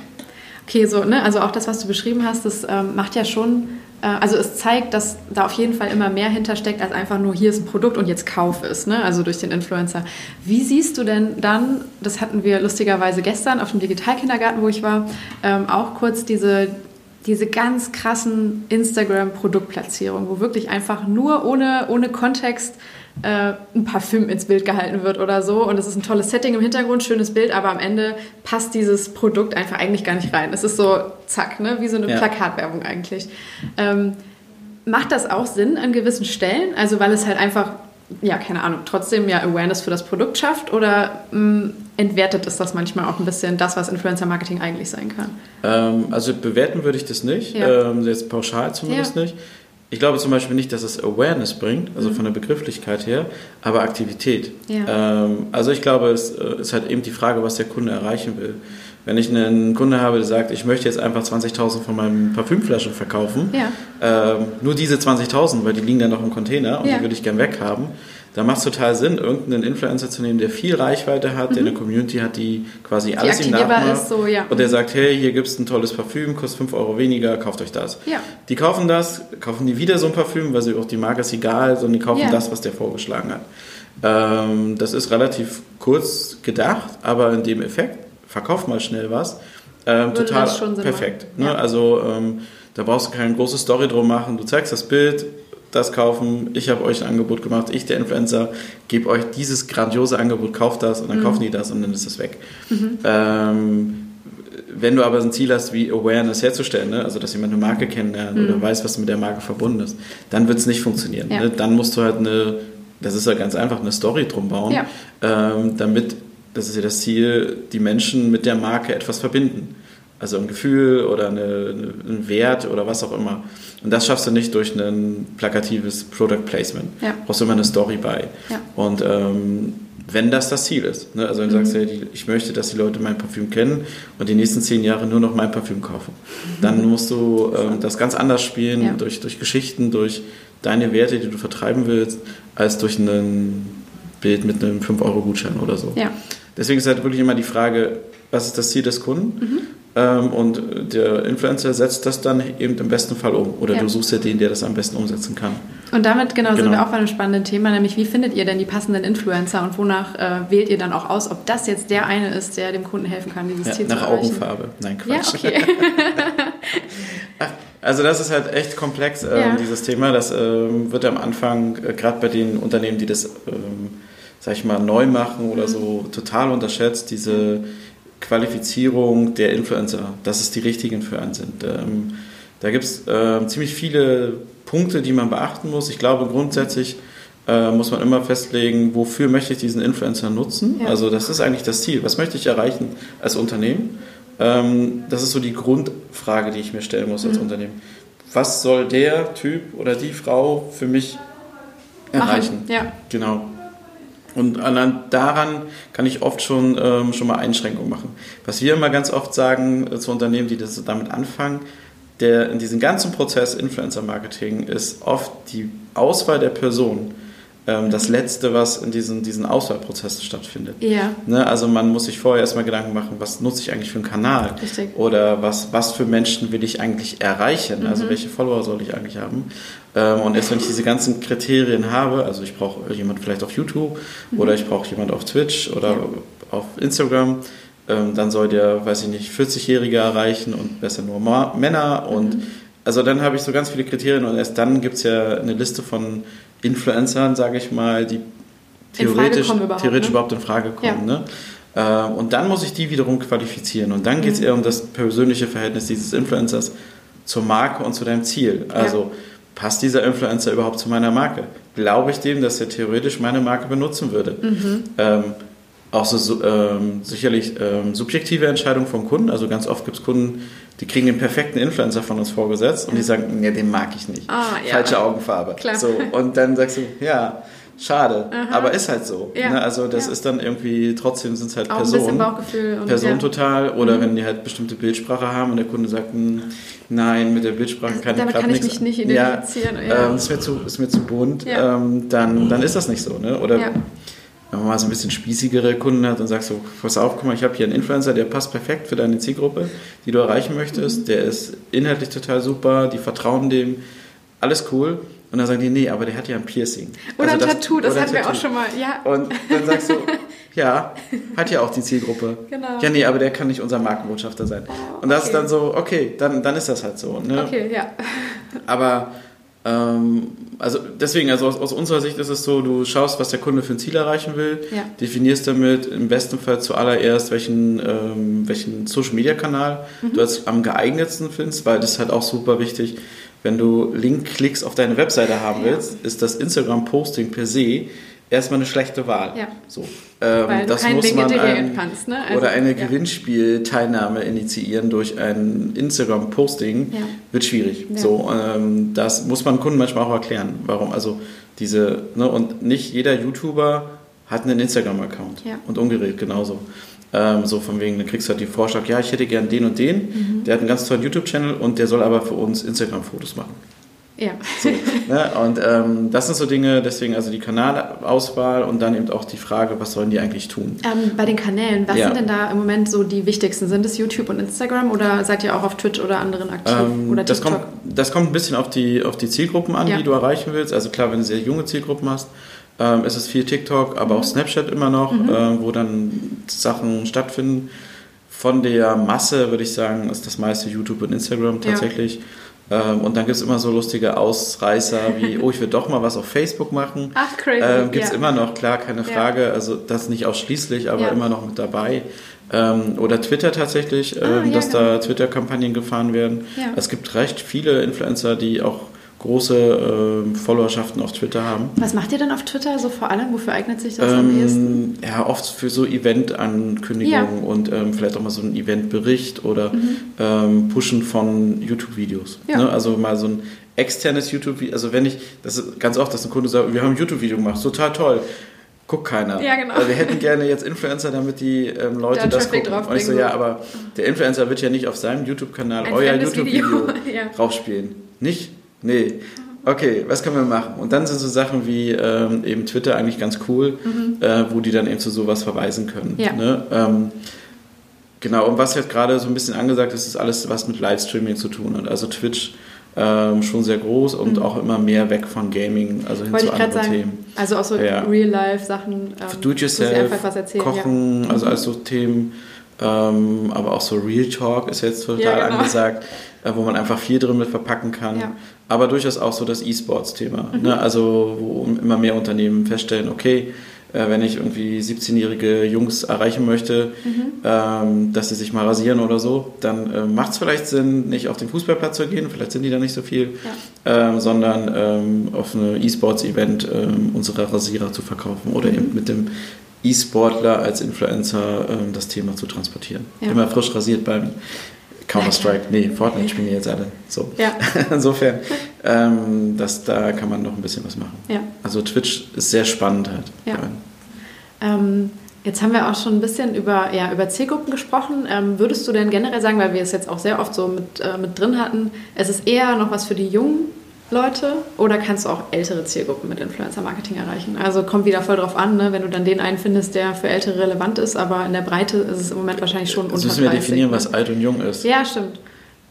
Okay, so, ne, also auch das, was du beschrieben hast, das ähm, macht ja schon, äh, also es zeigt, dass da auf jeden Fall immer mehr hintersteckt, als einfach nur hier ist ein Produkt und jetzt kauf es, ne, also durch den Influencer. Wie siehst du denn dann, das hatten wir lustigerweise gestern auf dem Digitalkindergarten, wo ich war, ähm, auch kurz diese, diese ganz krassen Instagram-Produktplatzierungen, wo wirklich einfach nur ohne, ohne Kontext äh, ein Parfüm ins Bild gehalten wird oder so. Und es ist ein tolles Setting im Hintergrund, schönes Bild, aber am Ende passt dieses Produkt einfach eigentlich gar nicht rein. Es ist so zack, ne? wie so eine ja. Plakatwerbung eigentlich. Ähm, macht das auch Sinn an gewissen Stellen? Also weil es halt einfach, ja, keine Ahnung, trotzdem ja Awareness für das Produkt schafft oder mh, mm, entwertet es das manchmal auch ein bisschen das, was Influencer-Marketing eigentlich sein kann? Ähm, also bewerten würde ich das nicht, ja. ähm, jetzt pauschal zumindest ja. nicht. Ich glaube zum Beispiel nicht, dass es Awareness bringt, also mhm. von der Begrifflichkeit her, aber Aktivität. Ja. Ähm, also ich glaube, es äh, ist halt eben die Frage, was der Kunde erreichen will. Wenn ich einen Kunde habe, der sagt, ich möchte jetzt einfach 20.000 von meinen Parfümflaschen verkaufen, ja. ähm, nur diese 20.000, weil die liegen dann noch im Container und ja. die würde ich gern weghaben, da macht es total Sinn, irgendeinen Influencer zu nehmen, der viel Reichweite hat, mhm. der eine Community hat, die quasi die alles ihm nachmacht. Ist so, ja. Und der sagt, hey, hier gibt es ein tolles Parfüm, kostet 5 Euro weniger, kauft euch das. Ja. Die kaufen das, kaufen die wieder so ein Parfüm, weil sie auch die Marke ist egal, sondern die kaufen ja. das, was der vorgeschlagen hat. Ähm, das ist relativ kurz gedacht, aber in dem Effekt, verkauf mal schnell was, ähm, total perfekt. Ne? Also ähm, da brauchst du keine große Story drum machen, du zeigst das Bild, das kaufen, ich habe euch ein Angebot gemacht, ich der Influencer, gebe euch dieses grandiose Angebot, kauft das und dann mhm. kaufen die das und dann ist das weg. Mhm. Ähm, wenn du aber ein Ziel hast, wie Awareness herzustellen, ne? also dass jemand eine Marke kennenlernt mhm. oder weiß, was mit der Marke verbunden ist, dann wird es nicht funktionieren. Ja. Ne? Dann musst du halt eine, das ist ja ganz einfach, eine Story drum bauen, ja. ähm, damit, das ist ja das Ziel, die Menschen mit der Marke etwas verbinden. Also ein Gefühl oder eine, ein Wert oder was auch immer. Und das schaffst du nicht durch ein plakatives Product Placement. Ja. Brauchst du immer eine Story bei. Ja. Und ähm, wenn das das Ziel ist. Ne? Also wenn du mhm. sagst, ich möchte, dass die Leute mein Parfüm kennen und die nächsten zehn Jahre nur noch mein Parfüm kaufen, dann musst du ähm, das ganz anders spielen, ja. durch, durch Geschichten, durch deine Werte, die du vertreiben willst, als durch ein Bild mit einem 5-Euro-Gutschein oder so. Ja. Deswegen ist halt wirklich immer die Frage, was ist das Ziel des Kunden? Mhm. Ähm, und der Influencer setzt das dann eben im besten Fall um. Oder ja. du suchst ja den, der das am besten umsetzen kann. Und damit genau, genau, sind wir auch bei einem spannenden Thema, nämlich wie findet ihr denn die passenden Influencer und wonach äh, wählt ihr dann auch aus, ob das jetzt der eine ist, der dem Kunden helfen kann, dieses ja, Ziel zu erreichen? Nach Augenfarbe. Nein, Quatsch. Ja, okay. Also das ist halt echt komplex, ähm, ja. dieses Thema. Das ähm, wird am Anfang, äh, gerade bei den Unternehmen, die das, ähm, sag ich mal, neu machen oder mhm. so, total unterschätzt, diese Qualifizierung der Influencer, dass es die richtigen für einen sind. Ähm, da gibt es äh, ziemlich viele Punkte, die man beachten muss. Ich glaube grundsätzlich äh, muss man immer festlegen, wofür möchte ich diesen Influencer nutzen. Ja. Also das ist eigentlich das Ziel. Was möchte ich erreichen als Unternehmen? Ähm, das ist so die Grundfrage, die ich mir stellen muss als Mhm. Unternehmen. Was soll der Typ oder die Frau für mich erreichen? Machen. Ja. Genau. Und allein daran kann ich oft schon, ähm, schon mal Einschränkungen machen. Was wir immer ganz oft sagen äh, zu Unternehmen, die das damit anfangen, der in diesem ganzen Prozess Influencer Marketing ist oft die Auswahl der Person ähm, das Letzte, was in diesen, diesen Auswahlprozessen stattfindet. Ja. Ne? Also man muss sich vorher erstmal Gedanken machen, was nutze ich eigentlich für einen Kanal? Richtig. Oder was, was für Menschen will ich eigentlich erreichen? Mhm. Also welche Follower soll ich eigentlich haben? Ähm, und erst wenn ich diese ganzen Kriterien habe, also ich brauche jemand vielleicht auf YouTube oder ich brauche jemand auf Twitch oder Mhm. Ja. auf Instagram, ähm, dann soll der, weiß ich nicht, 40-Jährige erreichen und besser nur Männer und Mhm. also dann habe ich so ganz viele Kriterien und erst dann gibt es ja eine Liste von Influencern, sage ich mal, die theoretisch, überhaupt, theoretisch ne? überhaupt in Frage kommen. Ne? Ähm, Und dann muss ich die wiederum qualifizieren. Und dann geht es eher um das persönliche Verhältnis dieses Influencers zur Marke und zu deinem Ziel. Also passt dieser Influencer überhaupt zu meiner Marke? Glaube ich dem, dass er theoretisch meine Marke benutzen würde? Ähm, auch so, ähm, sicherlich ähm, subjektive Entscheidungen von Kunden. Also ganz oft gibt es Kunden, die kriegen den perfekten Influencer von uns vorgesetzt und die sagen, nee, den mag ich nicht. Ah, ja. Falsche Augenfarbe. Klar. So, und dann sagst du, ja, schade, aber ist halt so. Ja. Ne? Also das Ja. ist dann irgendwie, trotzdem sind es halt Auch ein bisschen Personen. Bauchgefühl. Und, Person ja. Mhm. total oder wenn die halt bestimmte Bildsprache haben und der Kunde sagt, "Hm, nein, mit der Bildsprache kann Damit ich gerade kann ich nichts. mich nicht identifizieren. Ähm, ist, mir zu, ist mir zu bunt, ähm, dann, dann ist das nicht so. Ne? Oder wenn man mal so ein bisschen spießigere Kunden hat und sagst so, pass auf, guck mal, ich habe hier einen Influencer, der passt perfekt für deine Zielgruppe, die du erreichen möchtest, Mhm. der ist inhaltlich total super, die vertrauen dem, alles cool. Und dann sagen die, nee, aber der hat ja ein Piercing. Oder Also ein Tattoo, das ein hatten wir auch schon mal. Ja. Und dann sagst du, ja, hat ja auch die Zielgruppe. Genau. Ja, nee, aber der kann nicht unser Markenbotschafter sein. Oh, Und das ist dann so, okay, dann, dann ist das halt so. Ne? Okay, ja. Aber ähm, also deswegen, also aus, aus unserer Sicht ist es so, du schaust, was der Kunde für ein Ziel erreichen will, Ja. definierst damit im besten Fall zuallererst, welchen, ähm, welchen Social Media Kanal Mhm. du als am geeignetsten findest, weil das ist halt auch super wichtig. Wenn du Link-Klicks auf deine Webseite haben willst, ist das Instagram-Posting per se erstmal eine schlechte Wahl. Ja. So. Ähm, Weil das muss Link man einem- kannst. Ne? Also, oder eine ja. Gewinnspielteilnahme initiieren durch ein Instagram-Posting Ja. wird schwierig. Ja. So, ähm, das muss man Kunden manchmal auch erklären, warum. Also diese, ne, und nicht jeder YouTuber hat einen Instagram-Account. Und umgedreht genauso. Ähm, so von wegen, dann kriegst du halt den Vorschlag, ja, ich hätte gern den und den, Mhm. der hat einen ganz tollen YouTube-Channel und der soll aber für uns Instagram-Fotos machen. Ja. So, ne? Und ähm, das sind so Dinge, deswegen also die Kanalauswahl und dann eben auch die Frage, was sollen die eigentlich tun? Ähm, bei den Kanälen, was Ja. sind denn da im Moment so die wichtigsten? Sind es YouTube und Instagram oder seid ihr auch auf Twitch oder anderen aktiv? Ähm, oder das, kommt, das kommt ein bisschen auf die, auf die Zielgruppen an, Ja. die du erreichen willst. Also klar, wenn du sehr junge Zielgruppen hast, ähm, ist es viel TikTok, aber auch Snapchat immer noch, Mhm. äh, wo dann Sachen stattfinden. Von der Masse würde ich sagen, ist das meiste YouTube und Instagram Ja. tatsächlich. Ähm, und dann gibt es immer so lustige Ausreißer wie, oh, ich will doch mal was auf Facebook machen. Ach, crazy. Ähm, Gibt es ja. immer noch, klar, keine Ja. Frage. Also das nicht ausschließlich, aber Ja. immer noch mit dabei. Ähm, oder Twitter tatsächlich, Ah, ähm, ja, dass genau. da Twitter-Kampagnen gefahren werden. Ja. Es gibt recht viele Influencer, die auch große ähm, Followerschaften auf Twitter haben. Was macht ihr denn auf Twitter so vor allem? Wofür eignet sich das am ehesten? Ähm, ja, oft für so Event-Ankündigungen und ähm, vielleicht auch mal so ein Event-Bericht oder ähm, Pushen von YouTube-Videos. Mhm. Ja. Ne? Also mal so ein externes YouTube-Video. Also wenn ich, das ist ganz oft, dass ein Kunde sagt, wir haben ein YouTube-Video gemacht, total toll. Guckt keiner. Ja, genau. Weil wir hätten gerne jetzt Influencer, damit die ähm, Leute Da das gucken. Und ich so, ja, aber der Influencer wird ja nicht auf seinem YouTube-Kanal euer YouTube-Video ja. raufspielen. Nicht? Nee. Okay, was können wir machen? Und dann sind so Sachen wie ähm, eben Twitter eigentlich ganz cool, äh, wo die dann eben zu sowas verweisen können. Mhm. Ja. Ne? Ähm, genau, und was jetzt gerade so ein bisschen angesagt ist, ist alles, was mit Livestreaming zu tun hat. Also Twitch ähm, schon sehr groß und auch immer mehr weg von Gaming, also hin Mhm. Wollte zu anderen sagen. Themen. Also auch so Ja. Real-Life-Sachen. Ähm, Do it wo sie yourself, einfach was erzählen. Kochen, also Mhm. alles so Themen. Ähm, aber auch so Real Talk ist jetzt total Ja, genau. angesagt, äh, wo man einfach viel drin mit verpacken kann. Aber durchaus auch so das E-Sports-Thema. Mhm. Ne? Also wo immer mehr Unternehmen feststellen, okay, äh, wenn ich irgendwie 17-jährige Jungs erreichen möchte, mhm. ähm, dass sie sich mal rasieren oder so, dann äh, macht es vielleicht Sinn, nicht auf den Fußballplatz zu gehen, vielleicht sind die da nicht so viel, ja. ähm, sondern ähm, auf ein E-Sports-Event ähm, unsere Rasierer zu verkaufen oder mhm. eben mit dem E-Sportler als Influencer ähm, das Thema zu transportieren. Ja. Immer frisch rasiert beim Counter-Strike, nee, Fortnite spielen die jetzt alle. So. Ja. Insofern, ähm, das, da kann man noch ein bisschen was machen. Ja. Also Twitch ist sehr spannend halt. Ja. Ähm, jetzt haben wir auch schon ein bisschen über, ja, über Zielgruppen gesprochen. Ähm, würdest du denn generell sagen, weil wir es jetzt auch sehr oft so mit, äh, mit drin hatten, es ist eher noch was für die Jungen Leute oder kannst du auch ältere Zielgruppen mit Influencer-Marketing erreichen? Also kommt wieder voll drauf an, ne? wenn du dann den einen findest, der für Ältere relevant ist, aber in der Breite ist es im Moment wahrscheinlich schon unter müssen wir definieren, ne? was alt und jung ist. Ja, stimmt.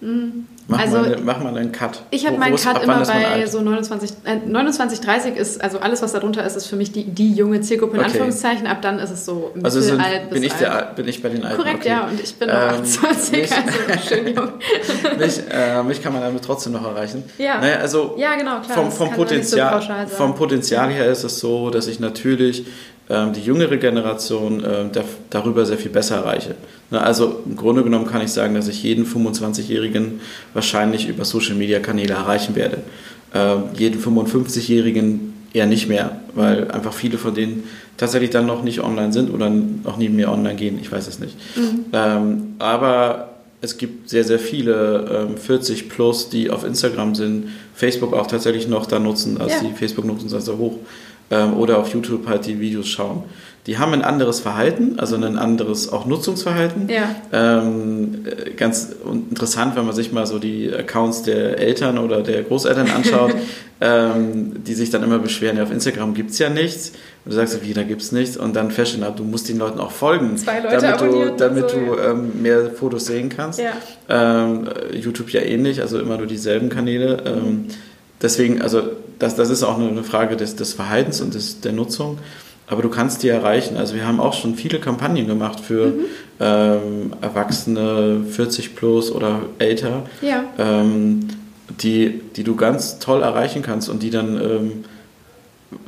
Mhm. Mach, also, mal, mach mal einen Cut. Ich habe meinen Cut immer bei so 29, äh, 29, 30 ist, also alles, was darunter ist, ist für mich die, die junge Zielgruppe in okay. Anführungszeichen. Ab dann ist es so also sind, alt bin ich der, bin ich bei den Alten? Korrekt, okay. ja. Und ich bin ähm, noch 28, mich, also schön jung. mich, äh, mich kann man damit trotzdem noch erreichen. Ja, naja, also ja genau, klar. Vom, vom, Potenzial, so vom Potenzial her ist es so, dass ich natürlich ähm, die jüngere Generation äh, darüber sehr viel besser erreiche. Ne, also im Grunde genommen kann ich sagen, dass ich jeden 25-Jährigen wahrscheinlich über Social-Media-Kanäle erreichen werde. Ähm, jeden 55-Jährigen eher nicht mehr, weil einfach viele von denen tatsächlich dann noch nicht online sind oder noch nie mehr online gehen. Ich weiß es nicht. Mhm. Ähm, aber es gibt sehr, sehr viele ähm, 40 plus, die auf Instagram sind, Facebook auch tatsächlich noch da nutzen, als ja. die Facebook nutzen, sehr, sehr hoch ähm, oder auf YouTube halt die Videos schauen. Die haben ein anderes Verhalten, also ein anderes auch Nutzungsverhalten. Ja. Ähm, äh, ganz interessant, wenn man sich mal so die Accounts der Eltern oder der Großeltern anschaut, ähm, die sich dann immer beschweren, ja, auf Instagram gibt es ja nichts. Und du sagst, wie, da gibt es nichts. Und dann feststellen, du musst den Leuten auch folgen, damit du, damit so, du ja. ähm, mehr Fotos sehen kannst. Ja. Ähm, YouTube ja ähnlich, also immer nur dieselben Kanäle. Ähm, deswegen, also das, das ist auch eine Frage des, des Verhaltens und des, der Nutzung. Aber du kannst die erreichen. Also wir haben auch schon viele Kampagnen gemacht für mhm. ähm, Erwachsene 40 plus oder älter, ja. ähm, die, die du ganz toll erreichen kannst und die dann ähm,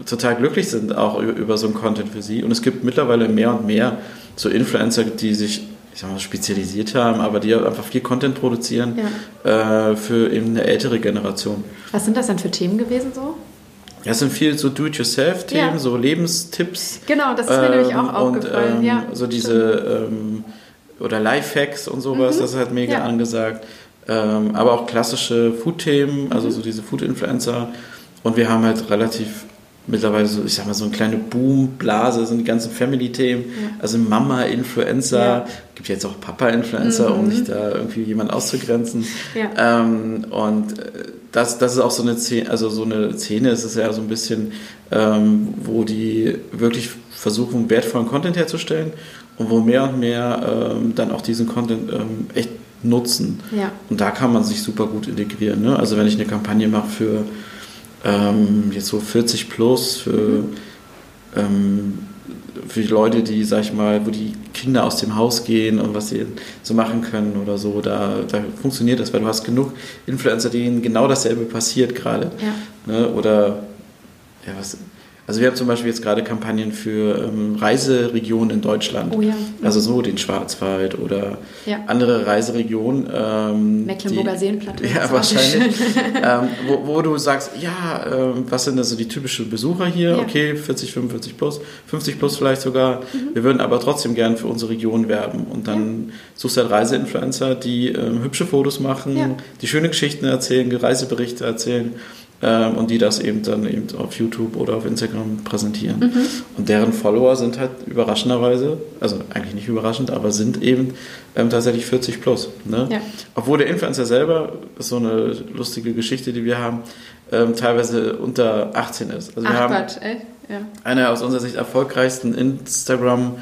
total glücklich sind auch über, über, so einen Content für sie. Und es gibt mittlerweile mehr und mehr so Influencer, die sich ich sag mal, spezialisiert haben, aber die einfach viel Content produzieren ja. äh, für eben eine ältere Generation. Was sind das denn für Themen gewesen so? Ja, es sind viel so Do-it-yourself-Themen, ja. so Lebenstipps. Genau, das ist mir ähm, nämlich auch aufgefallen. Und, ähm, ja, so diese, ähm, oder Lifehacks und sowas, mhm. das ist halt mega ja. angesagt. Ähm, aber auch klassische Food-Themen, also mhm. so diese Food-Influencer. Und wir haben halt relativ mittlerweile so, ich sag mal, so eine kleine Boom-Blase, sind die ganzen Family-Themen, ja. also Mama-Influencer, ja. gibt jetzt auch Papa-Influencer, mhm. um nicht da irgendwie jemand auszugrenzen. Ja. Ähm, und äh, das, das ist auch so eine Szene, also so eine Szene ist es ja so ein bisschen, ähm, wo die wirklich versuchen, wertvollen Content herzustellen und wo mehr und mehr ähm, dann auch diesen Content ähm, echt nutzen. Ja. Und da kann man sich super gut integrieren. Ne? Also wenn ich eine Kampagne mache für ähm, jetzt so 40 plus, für, mhm. Für die Leute, die, sag ich mal, wo die Kinder aus dem Haus gehen und was sie so machen können oder so, da, da funktioniert das, weil du hast genug Influencer, denen genau dasselbe passiert gerade. Ja. Ne? Oder ja, was, also wir haben zum Beispiel jetzt gerade Kampagnen für ähm, Reiseregionen in Deutschland. Oh ja. Also so den Schwarzwald oder ja. andere Reiseregionen. Ähm, Mecklenburger Seenplatte. Ja, wahrscheinlich. ähm, wo, wo, du sagst, ja, ähm, was sind also die typischen Besucher hier? Ja. Okay, 40, 45 plus, 50 plus vielleicht sogar. Mhm. Wir würden aber trotzdem gern für unsere Region werben. Und dann suchst du halt Reiseinfluencer, die ähm, hübsche Fotos machen, die schöne Geschichten erzählen, Reiseberichte erzählen ähm, und die das eben dann eben auf YouTube oder auf Instagram präsentieren. Mhm. Und deren Follower sind halt überraschenderweise, also eigentlich nicht überraschend, aber sind eben ähm, tatsächlich 40 plus. Ne? Ja. Obwohl der Influencer selber, ist so eine lustige Geschichte, die wir haben, ähm, teilweise unter 18 ist. Also wir Ach, haben Gott, ey. Ja. eine aus unserer Sicht erfolgreichsten Instagram-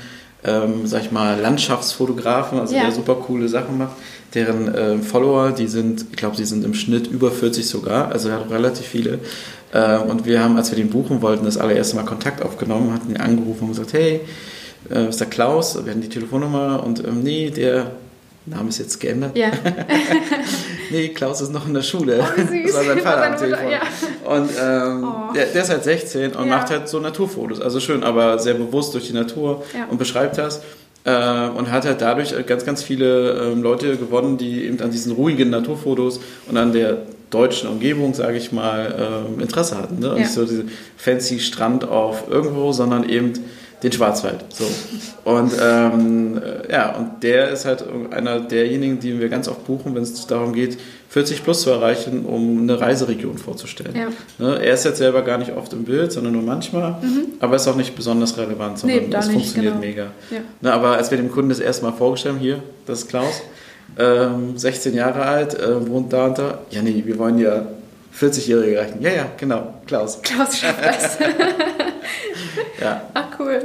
ähm, sag ich mal, Landschaftsfotografen, also ja. der super coole Sachen macht, deren äh, Follower, die sind, ich glaube, sie sind im Schnitt über 40 sogar, also er hat relativ viele. Äh, und wir haben, als wir den buchen wollten, das allererste Mal Kontakt aufgenommen, hatten ihn angerufen und gesagt, hey, äh, ist der Klaus, wir hatten die Telefonnummer und ähm, nee, der Name ist jetzt geändert. Ja. nee, Klaus ist noch in der Schule. Oh, süß. Das war sein Vater am Telefon. ja. Und ähm, Oh. der, der ist halt 16 und Ja. macht halt so Naturfotos. Also schön, aber sehr bewusst durch die Natur Ja. und beschreibt das. Äh, und hat halt dadurch ganz, ganz viele ähm, Leute gewonnen, die eben an diesen ruhigen Naturfotos und an der deutschen Umgebung, sage ich mal, ähm, Interesse hatten. Ne? Ja. nicht so diese fancy Strand auf irgendwo, sondern eben den Schwarzwald. So. Und ähm, äh, ja, und der ist halt einer derjenigen, die wir ganz oft buchen, wenn es darum geht, 40 plus zu erreichen, um eine Reiseregion vorzustellen. Ja. Ne? Er ist jetzt selber gar nicht oft im Bild, sondern nur manchmal, aber ist auch nicht besonders relevant, sondern Mhm. Nee, es nicht, funktioniert genau. mega. Ja. Ne, aber als wir dem Kunden das erste Mal vorgestellt haben, hier, das ist Klaus, ähm, 16 Jahre alt, äh, wohnt da und da. Ja, nee, wir wollen ja 40-Jährige erreichen. Ja, ja, genau, Klaus. Klaus schafft das. Ja. Ach cool.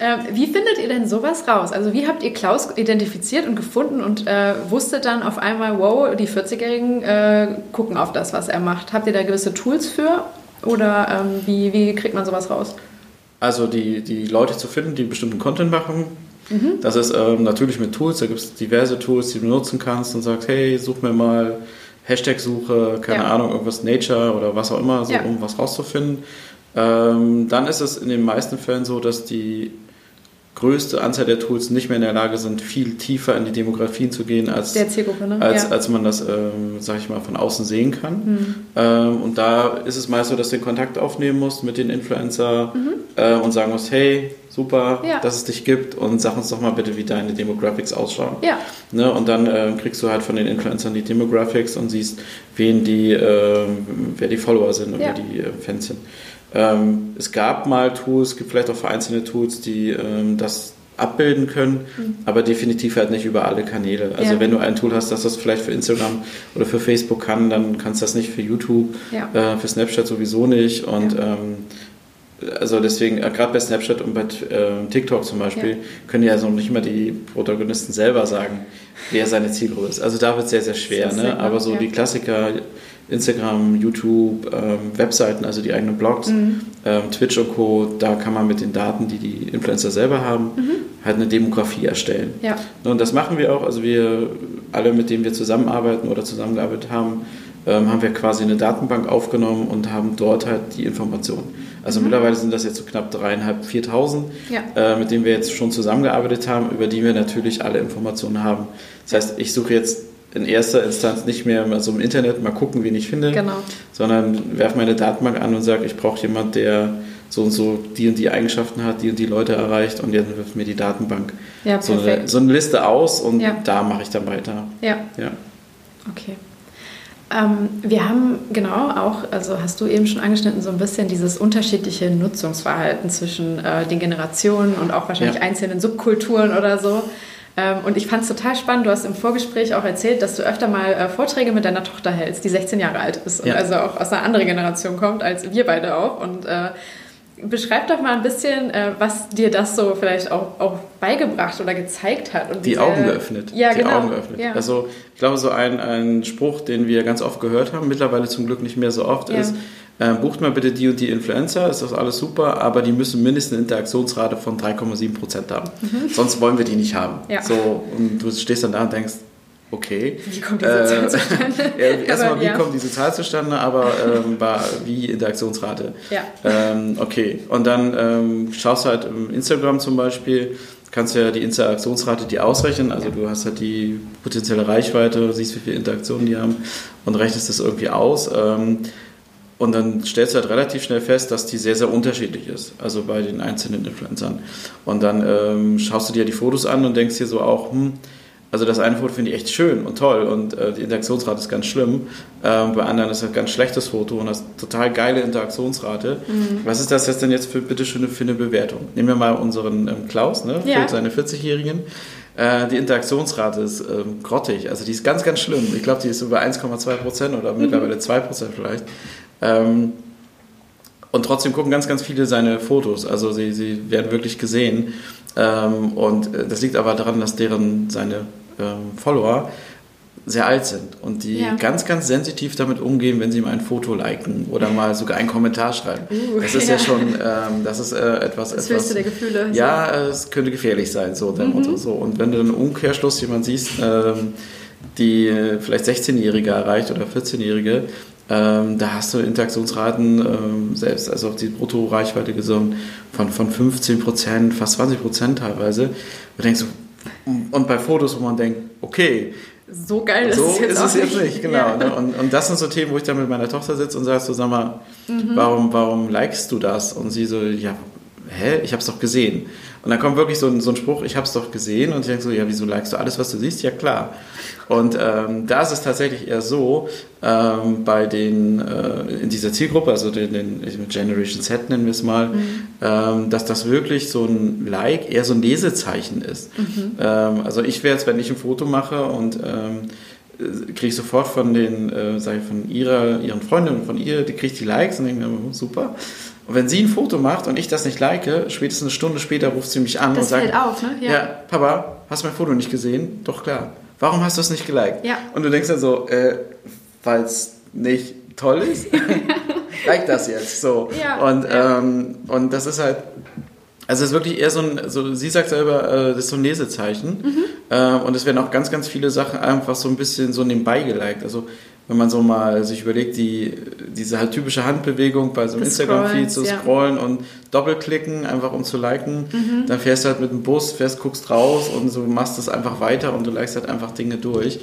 Ähm, wie findet ihr denn sowas raus? Also wie habt ihr Klaus identifiziert und gefunden und äh, wusstet dann auf einmal, wow, die 40-Jährigen äh, gucken auf das, was er macht. Habt ihr da gewisse Tools für? Oder ähm, wie, wie kriegt man sowas raus? Also die, die Leute zu finden, die bestimmten Content machen, Mhm. das ist ähm, natürlich mit Tools, da gibt es diverse Tools, die du nutzen kannst und sagst, hey, such mir mal Hashtag-Suche, keine Ja. Ahnung, irgendwas Nature oder was auch immer, so, Ja. um was rauszufinden. Ähm, dann ist es in den meisten Fällen so, dass die größte Anzahl der Tools nicht mehr in der Lage sind, viel tiefer in die Demografien zu gehen, als, ne? als, ja. als man das, ähm, sag ich mal, von außen sehen kann. Mhm. Ähm, und da ist es meist so, dass du den Kontakt aufnehmen musst mit den Influencer Mhm. äh, und sagen musst, hey, super, Ja. dass es dich gibt und sag uns doch mal bitte, wie deine Demographics ausschauen. ja. Ne? Und dann ähm, kriegst du halt von den Influencern die Demographics und siehst, wen die, ähm, wer die Follower sind und wer die äh, Fans sind. Ähm, es gab mal Tools, es gibt vielleicht auch vereinzelte Tools, die ähm, das abbilden können, aber definitiv halt nicht über alle Kanäle. Also Mhm. Ja. wenn du ein Tool hast, das das vielleicht für Instagram oder für Facebook kann, dann kannst du das nicht für YouTube, Ja. äh, für Snapchat sowieso nicht und ähm, also deswegen, äh, gerade bei Snapchat und bei äh, TikTok zum Beispiel, Ja. können ja so nicht mal die Protagonisten selber sagen, wer seine Zielgruppe ist. Also da wird es sehr, sehr schwer. Ne? Aber so ja. die Klassiker, Instagram, YouTube, ähm, Webseiten, also die eigenen Blogs, Mhm. ähm, Twitch und Co., da kann man mit den Daten, die die Influencer selber haben, halt eine Demografie erstellen. Mhm. Ja. Und das machen wir auch. Also wir alle, mit denen wir zusammenarbeiten oder zusammengearbeitet haben, ähm, haben wir quasi eine Datenbank aufgenommen und haben dort halt die Informationen. Also mittlerweile sind das jetzt so knapp dreieinhalb, viertausend, Ja. äh, mit denen wir jetzt schon zusammengearbeitet haben, über die wir natürlich alle Informationen haben. Das heißt, ich suche jetzt in erster Instanz nicht mehr so im Internet mal gucken, wen ich finde, Genau. sondern werfe meine Datenbank an und sage, ich brauche jemand, der so und so die und die Eigenschaften hat, die und die Leute erreicht und jetzt wirft mir die Datenbank Ja, so eine, so eine Liste aus und Ja. da mache ich dann weiter. Ja. Ja. Okay. Ähm, wir haben genau auch, also hast du eben schon angeschnitten, so ein bisschen dieses unterschiedliche Nutzungsverhalten zwischen äh, den Generationen und auch wahrscheinlich einzelnen Subkulturen oder so. Ähm, und ich fand es total spannend. Du hast im Vorgespräch auch erzählt, dass du öfter mal äh, Vorträge mit deiner Tochter hältst, die 16 Jahre alt ist und Ja. also auch aus einer anderen Generation kommt als wir beide auch. Und äh, beschreib doch mal ein bisschen, äh, was dir das so vielleicht auch, auch beigebracht oder gezeigt hat. Und Die diese- Augen geöffnet. Ja, die genau. Augen geöffnet. Ja. Also ich glaube, so ein, ein Spruch, den wir ganz oft gehört haben, mittlerweile zum Glück nicht mehr so oft, Ja. ist, äh, bucht mal bitte die und die Influencer, ist das alles super, aber die müssen mindestens eine Interaktionsrate von 3,7 Prozent haben. Sonst wollen wir die nicht haben. Mhm. Ja. So, und du stehst dann da und denkst, okay. Wie kommt diese Zahl Äh, zustande? ja, Erstmal, wie ja. kommt diese Zahl zustande, aber ähm, war, wie Interaktionsrate. Ja. Ähm, okay, und dann ähm, schaust du halt im Instagram zum Beispiel, kannst du ja die Interaktionsrate die ausrechnen, also du hast halt die potenzielle Reichweite, siehst, wie viele Interaktionen die haben und rechnest das irgendwie aus. Ähm, und dann stellst du halt relativ schnell fest, dass die sehr, sehr unterschiedlich ist, also bei den einzelnen Influencern. Und dann ähm, schaust du dir die Fotos an und denkst dir so auch, hm, also das eine Foto finde ich echt schön und toll und äh, die Interaktionsrate ist ganz schlimm. Ähm, bei anderen ist das ein ganz schlechtes Foto und das total geile Interaktionsrate. Was ist das jetzt denn jetzt für bitte schön für eine Bewertung? Nehmen wir mal unseren ähm, Klaus, ne, Ja. für seine 40-Jährigen. Äh, die Interaktionsrate ist ähm, grottig, also die ist ganz, ganz schlimm. Ich glaube, die ist über 1,2 Prozent oder mittlerweile 2 Prozent vielleicht. Ähm, und trotzdem gucken ganz, ganz viele seine Fotos. Also sie, sie werden wirklich gesehen. Ähm, und äh, das liegt aber daran, dass deren seine ähm, Follower sehr alt sind und die Ja. ganz, ganz sensitiv damit umgehen, wenn sie mal ein Foto liken oder mal sogar einen Kommentar schreiben. Uh, das ist ja, ja. schon, ähm, das ist äh, etwas, Das etwas der Gefühle. ja, äh, es könnte gefährlich sein, so der Motto. So. Und wenn du dann im Umkehrschluss jemand siehst, ähm, die vielleicht 16-Jährige erreicht oder 14-Jährige, ähm, da hast du Interaktionsraten ähm, selbst, also auf die Brutto-Reichweite gesungen, von, von 15 Prozent, fast 20 Prozent teilweise. Und denkst und bei Fotos, wo man denkt, okay, So geil ist so es jetzt ist es jetzt nicht, genau. Ja. Ne? Und, und das sind so Themen, wo ich dann mit meiner Tochter sitze und sage so, sag mal, Mhm. warum, warum likest du das? Und sie so, ja, hä, ich hab's doch gesehen. Und dann kommt wirklich so ein, so ein Spruch, ich hab's doch gesehen. Und ich denke so, ja, wieso likest du alles, was du siehst? Ja, klar. Und ähm, da ist es tatsächlich eher so, ähm, bei den, äh, in dieser Zielgruppe, also den, den Generation Z nennen wir es mal, ähm, dass das wirklich so ein Like eher so ein Lesezeichen ist. Ähm, also ich wäre jetzt, wenn ich ein Foto mache und ähm, kriege ich sofort von den, äh, sag ich, von ihrer, ihren Freundinnen, von ihr, die kriegt die Likes und denke mir, oh, super. Und wenn sie ein Foto macht und ich das nicht like, spätestens eine Stunde später ruft sie mich an Das und sagt, auf, ne? ja. Papa, hast du mein Foto nicht gesehen? Doch klar. Warum hast du es nicht geliked? Ja. Und du denkst dann so, äh, weil es nicht toll ist? like das jetzt. So. Ja, Und, ja. ähm, und das ist halt, also es ist wirklich eher so ein, so, sie sagt selber, äh, das ist so ein Lesezeichen. Mhm. Ähm, und es werden auch ganz, ganz viele Sachen einfach so ein bisschen so nebenbei geliked. Also wenn man so mal sich überlegt, die, diese halt typische Handbewegung bei so einem Instagram-Feed zu ja. scrollen und doppelklicken, einfach um zu liken, Mhm. dann fährst du halt mit dem Bus, fährst, guckst raus und so machst es einfach weiter und du likest halt einfach Dinge durch.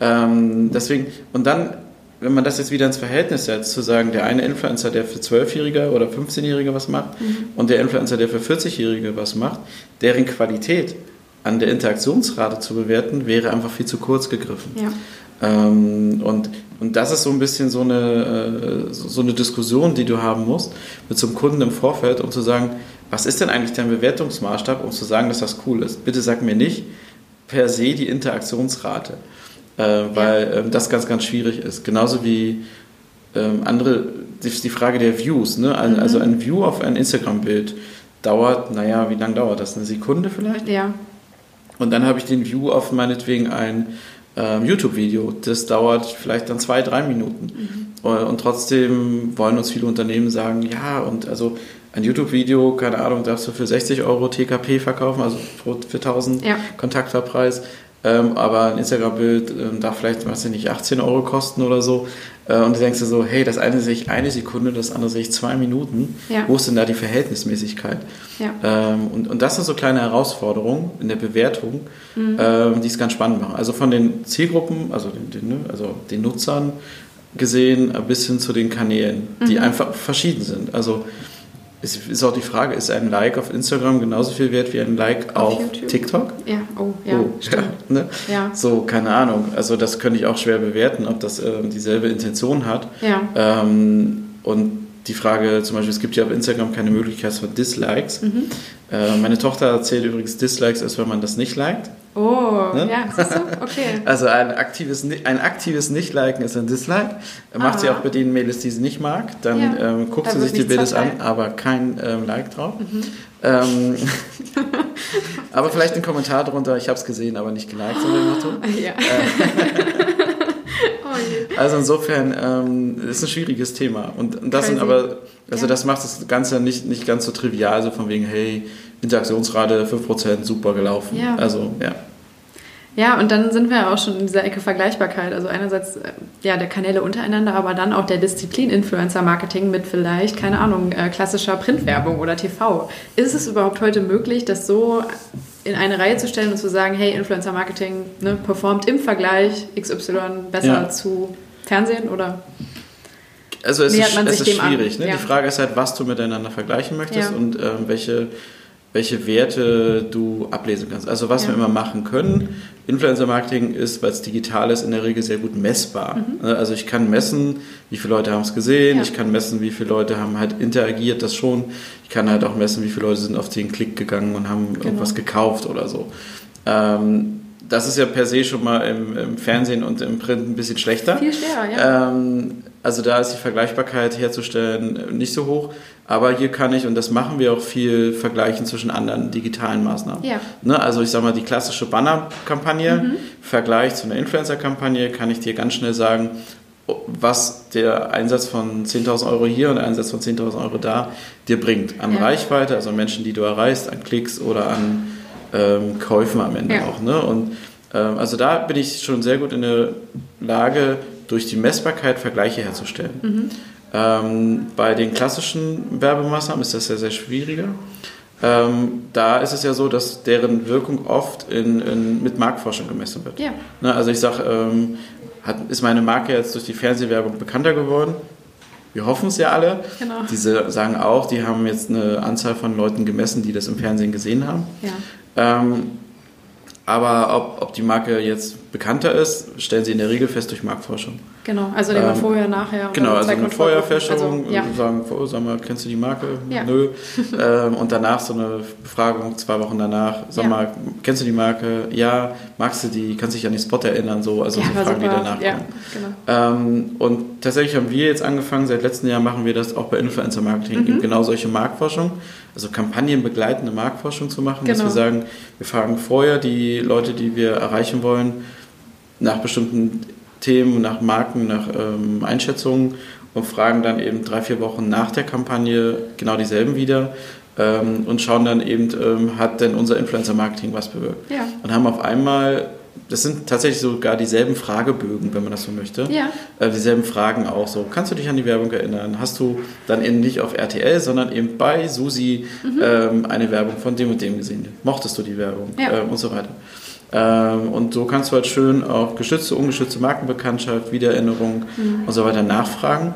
Ähm, deswegen, und dann, wenn man das jetzt wieder ins Verhältnis setzt, zu sagen, der eine Influencer, der für 12-Jährige oder 15-Jährige was macht Mhm. und der Influencer, der für 40-Jährige was macht, deren Qualität an der Interaktionsrate zu bewerten, wäre einfach viel zu kurz gegriffen. Ja. Ähm, und, und das ist so ein bisschen so eine, äh, so eine Diskussion, die du haben musst mit so einem Kunden im Vorfeld, um zu sagen, was ist denn eigentlich dein Bewertungsmaßstab, um zu sagen, dass das cool ist? Bitte sag mir nicht per se die Interaktionsrate, weil ähm, das ganz, ganz schwierig ist. Genauso wie ähm, andere, die, die Frage der Views, ne? Ein- also ein View auf ein Instagram-Bild dauert, naja, wie lange dauert das? Eine Sekunde vielleicht? Ja. Und dann habe ich den View auf meinetwegen ein ähm, YouTube-Video. Das dauert vielleicht dann zwei, drei Minuten. Mhm. Äh, Und trotzdem wollen uns viele Unternehmen sagen, ja, und also ein YouTube-Video, keine Ahnung, darfst du für 60 Euro TKP verkaufen, also für 1000 Ja. Kontaktverpreis. Ähm, aber ein Instagram-Bild ähm, darf vielleicht, weiß ich nicht, 18 Euro kosten oder so. Äh, und du denkst dir so, hey, das eine sehe ich eine Sekunde, das andere sehe ich zwei Minuten. Ja. Wo ist denn da die Verhältnismäßigkeit? Ja. Ähm, und, und das sind so kleine Herausforderungen in der Bewertung, Mhm. ähm, die es ganz spannend machen. Also von den Zielgruppen, also den, den, ne, also den Nutzern gesehen, äh, bis hin zu den Kanälen, die Mhm. einfach verschieden sind. Also es ist auch die Frage, ist ein Like auf Instagram genauso viel wert wie ein Like Auf auf? TikTok? Ja, oh, ja, oh, stimmt. Ja, ne? Ja. So, keine Ahnung. Also das könnte ich auch schwer bewerten, ob das ähm, dieselbe Intention hat. Ja. Ähm, und die Frage zum Beispiel, es gibt ja auf Instagram keine Möglichkeit für Dislikes. Mhm. Äh, meine Tochter erzählt übrigens Dislikes, als wenn man das nicht liked. Oh, Ne? ja, siehst du? Okay. Also ein aktives, ein aktives Nicht-Liken ist ein Dislike. Macht sie auch bei den Mädels, die sie nicht mag. Dann Ja. ähm, guckt Da sie sich die Bilder an, aber kein ähm, Like drauf. Ähm, aber vielleicht ein Kommentar drunter, ich habe es gesehen, aber nicht geliked. So dem Motto. Ja. oh je. Also insofern ähm, ist ein schwieriges Thema. Und, und das sind Crazy. aber, also Ja. das macht das Ganze nicht, nicht ganz so trivial, so von wegen, hey, Interaktionsrate 5%, super gelaufen. Ja. Also, ja. Ja, und dann sind wir ja auch schon in dieser Ecke Vergleichbarkeit. Also einerseits äh, ja der Kanäle untereinander, aber dann auch der Disziplin Influencer-Marketing mit vielleicht, keine Ahnung, äh, klassischer Printwerbung oder TV. Ist es überhaupt heute möglich, das so in eine Reihe zu stellen und zu sagen, hey, Influencer-Marketing ne, performt im Vergleich XY besser Ja. zu Fernsehen oder? Also es ist, es ist schwierig. Ne? ja. Die Frage ist halt, was du miteinander vergleichen möchtest Ja. und ähm, welche, welche Werte du ablesen kannst. Also was Ja. wir immer machen können, Influencer-Marketing ist, weil es digital ist, in der Regel sehr gut messbar. Ne? Also ich kann messen, wie viele Leute haben es gesehen, Mhm. Ja. ich kann messen, wie viele Leute haben halt interagiert, das schon. Ich kann halt auch messen, wie viele Leute sind auf den Klick gegangen und haben Genau. irgendwas gekauft oder so. Ähm, das ist ja per se schon mal im, im Fernsehen und im Print ein bisschen schlechter. Viel schwerer, ja. Ähm, Also da ist die Vergleichbarkeit herzustellen nicht so hoch. Aber hier kann ich, und das machen wir auch viel, vergleichen zwischen anderen digitalen Maßnahmen. Ja. Ne, also ich sage mal, die klassische Banner-Kampagne, mhm. Vergleich zu einer Influencer-Kampagne, kann ich dir ganz schnell sagen, was der Einsatz von 10.000 Euro hier und der Einsatz von 10.000 Euro da dir bringt. An ja. Reichweite, also an Menschen, die du erreichst, an Klicks oder an ähm, Käufen am Ende ja. auch. Ne? Und ähm, also da bin ich schon sehr gut in der Lage, durch die Messbarkeit Vergleiche herzustellen. Mhm. Ähm, bei den klassischen Werbemaßnahmen ist das sehr, sehr schwieriger. Ähm, da ist es ja so, dass deren Wirkung oft in, in, mit Marktforschung gemessen wird. Ja. Ne, also ich sage, ähm, ist meine Marke jetzt durch die Fernsehwerbung bekannter geworden? Wir hoffen es ja alle. Genau. Diese sagen auch, die haben jetzt eine Anzahl von Leuten gemessen, die das im Fernsehen gesehen haben. Ja. Ähm, aber ob, ob die Marke jetzt bekannter ist, stellen sie in der Regel fest durch Marktforschung. Genau, also immer ähm, vorher, nachher. Genau, also eine Vorherfeststellung, also, ja. sagen, sag mal, kennst du die Marke? Ja. Nö. ähm, und danach so eine Befragung, zwei Wochen danach, sag ja. mal, kennst du die Marke? Ja. Magst du die? Kannst du dich an den Spot erinnern? So, also so Fragen, super. die danach kommen. Genau. Ähm, und tatsächlich haben wir jetzt angefangen, seit letztem Jahr machen wir das auch bei Influencer Marketing, mhm. genau solche Marktforschung, also kampagnenbegleitende Marktforschung zu machen, genau. dass wir sagen, wir fragen vorher die Leute, die wir erreichen wollen, nach bestimmten Themen, nach Marken, nach ähm, Einschätzungen und fragen dann eben drei, vier Wochen nach der Kampagne genau dieselben wieder ähm, und schauen dann eben, ähm, hat denn unser Influencer-Marketing was bewirkt? Ja. Und haben auf einmal, das sind tatsächlich sogar dieselben Fragebögen, wenn man das so möchte. Ja. Äh, dieselben Fragen auch so. Kannst du dich an die Werbung erinnern? Hast du dann eben nicht auf RTL, sondern eben bei Susi mhm. ähm, eine Werbung von dem und dem gesehen? Mochtest du die Werbung? Ja. Ähm, und so weiter. Ähm, und so kannst du halt schön auch geschützte, ungeschützte Markenbekanntschaft, Wiedererinnerung mhm. und so weiter nachfragen.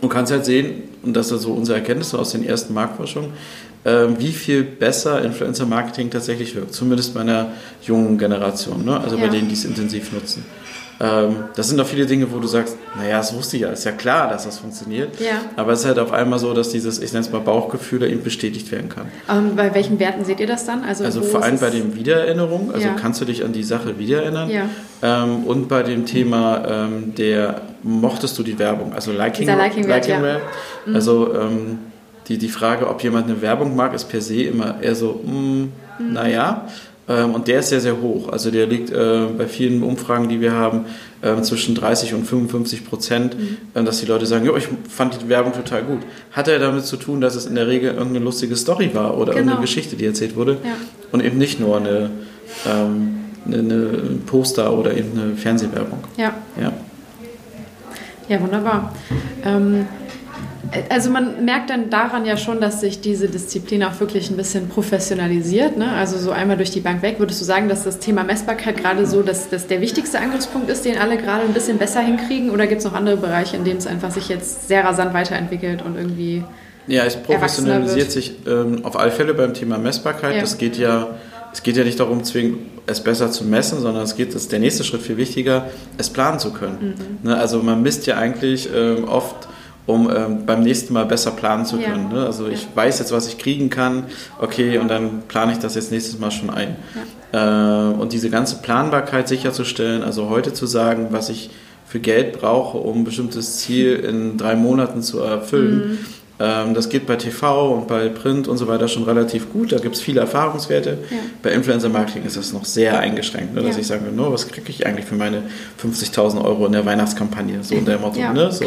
Und kannst halt sehen, und das ist so unsere Erkenntnisse aus den ersten Marktforschungen, ähm, wie viel besser Influencer-Marketing tatsächlich wirkt. Zumindest bei einer jungen Generation, ne? also ja. bei denen, die es intensiv nutzen. Ähm, das sind doch viele Dinge, wo du sagst, naja, das wusste ich ja, ist ja klar, dass das funktioniert. Ja. Aber es ist halt auf einmal so, dass dieses, ich nenne es mal Bauchgefühl, eben bestätigt werden kann. Ähm, bei welchen Werten seht ihr das dann? Also, also vor allem bei den Wiedererinnerungen, also ja. kannst du dich an die Sache wiedererinnern. Ja. Ähm, und bei dem Thema ähm, der, mochtest du die Werbung, also Liking, Liking, Liking ja. Mhm. Also ähm, die, die Frage, ob jemand eine Werbung mag, ist per se immer eher so, mh, mm, mhm. naja. Ähm, und der ist sehr, sehr hoch. Also der liegt äh, bei vielen Umfragen, die wir haben, äh, zwischen 30 und 55 Prozent, mhm. äh, dass die Leute sagen, jo, ich fand die Werbung total gut. Hat er damit zu tun, dass es in der Regel irgendeine lustige Story war oder genau. irgendeine Geschichte, die erzählt wurde ja. und eben nicht nur eine, ähm, eine, eine Poster oder eben eine Fernsehwerbung. Ja. Ja, ja wunderbar. Ähm, also man merkt dann daran ja schon, dass sich diese Disziplin auch wirklich ein bisschen professionalisiert. Ne? Also so einmal durch die Bank weg. Würdest du sagen, dass das Thema Messbarkeit gerade so dass das der wichtigste Angriffspunkt ist, den alle gerade ein bisschen besser hinkriegen? Oder gibt es noch andere Bereiche, in denen es einfach sich jetzt sehr rasant weiterentwickelt und irgendwie Ja, es professionalisiert sich ähm, auf alle Fälle beim Thema Messbarkeit. Ja. Das geht ja es geht ja nicht darum, zwingend es besser zu messen, sondern es geht, ist der nächste Schritt viel wichtiger, es planen zu können. Mhm. Ne? Also man misst ja eigentlich ähm, oft um ähm, beim nächsten Mal besser planen zu können. Ja. Ne? Also ich ja. weiß jetzt, was ich kriegen kann, okay, und dann plane ich das jetzt nächstes Mal schon ein. Ja. Äh, und diese ganze Planbarkeit sicherzustellen, also heute zu sagen, was ich für Geld brauche, um ein bestimmtes Ziel in drei Monaten zu erfüllen, mhm. ähm, das geht bei TV und bei Print und so weiter schon relativ gut. Da gibt es viele Erfahrungswerte. Bei Influencer-Marketing ist das noch sehr eingeschränkt, ne? dass ich sage, no, was kriege ich eigentlich für meine 50.000 Euro in der Weihnachtskampagne? So in der Motto. ne? so.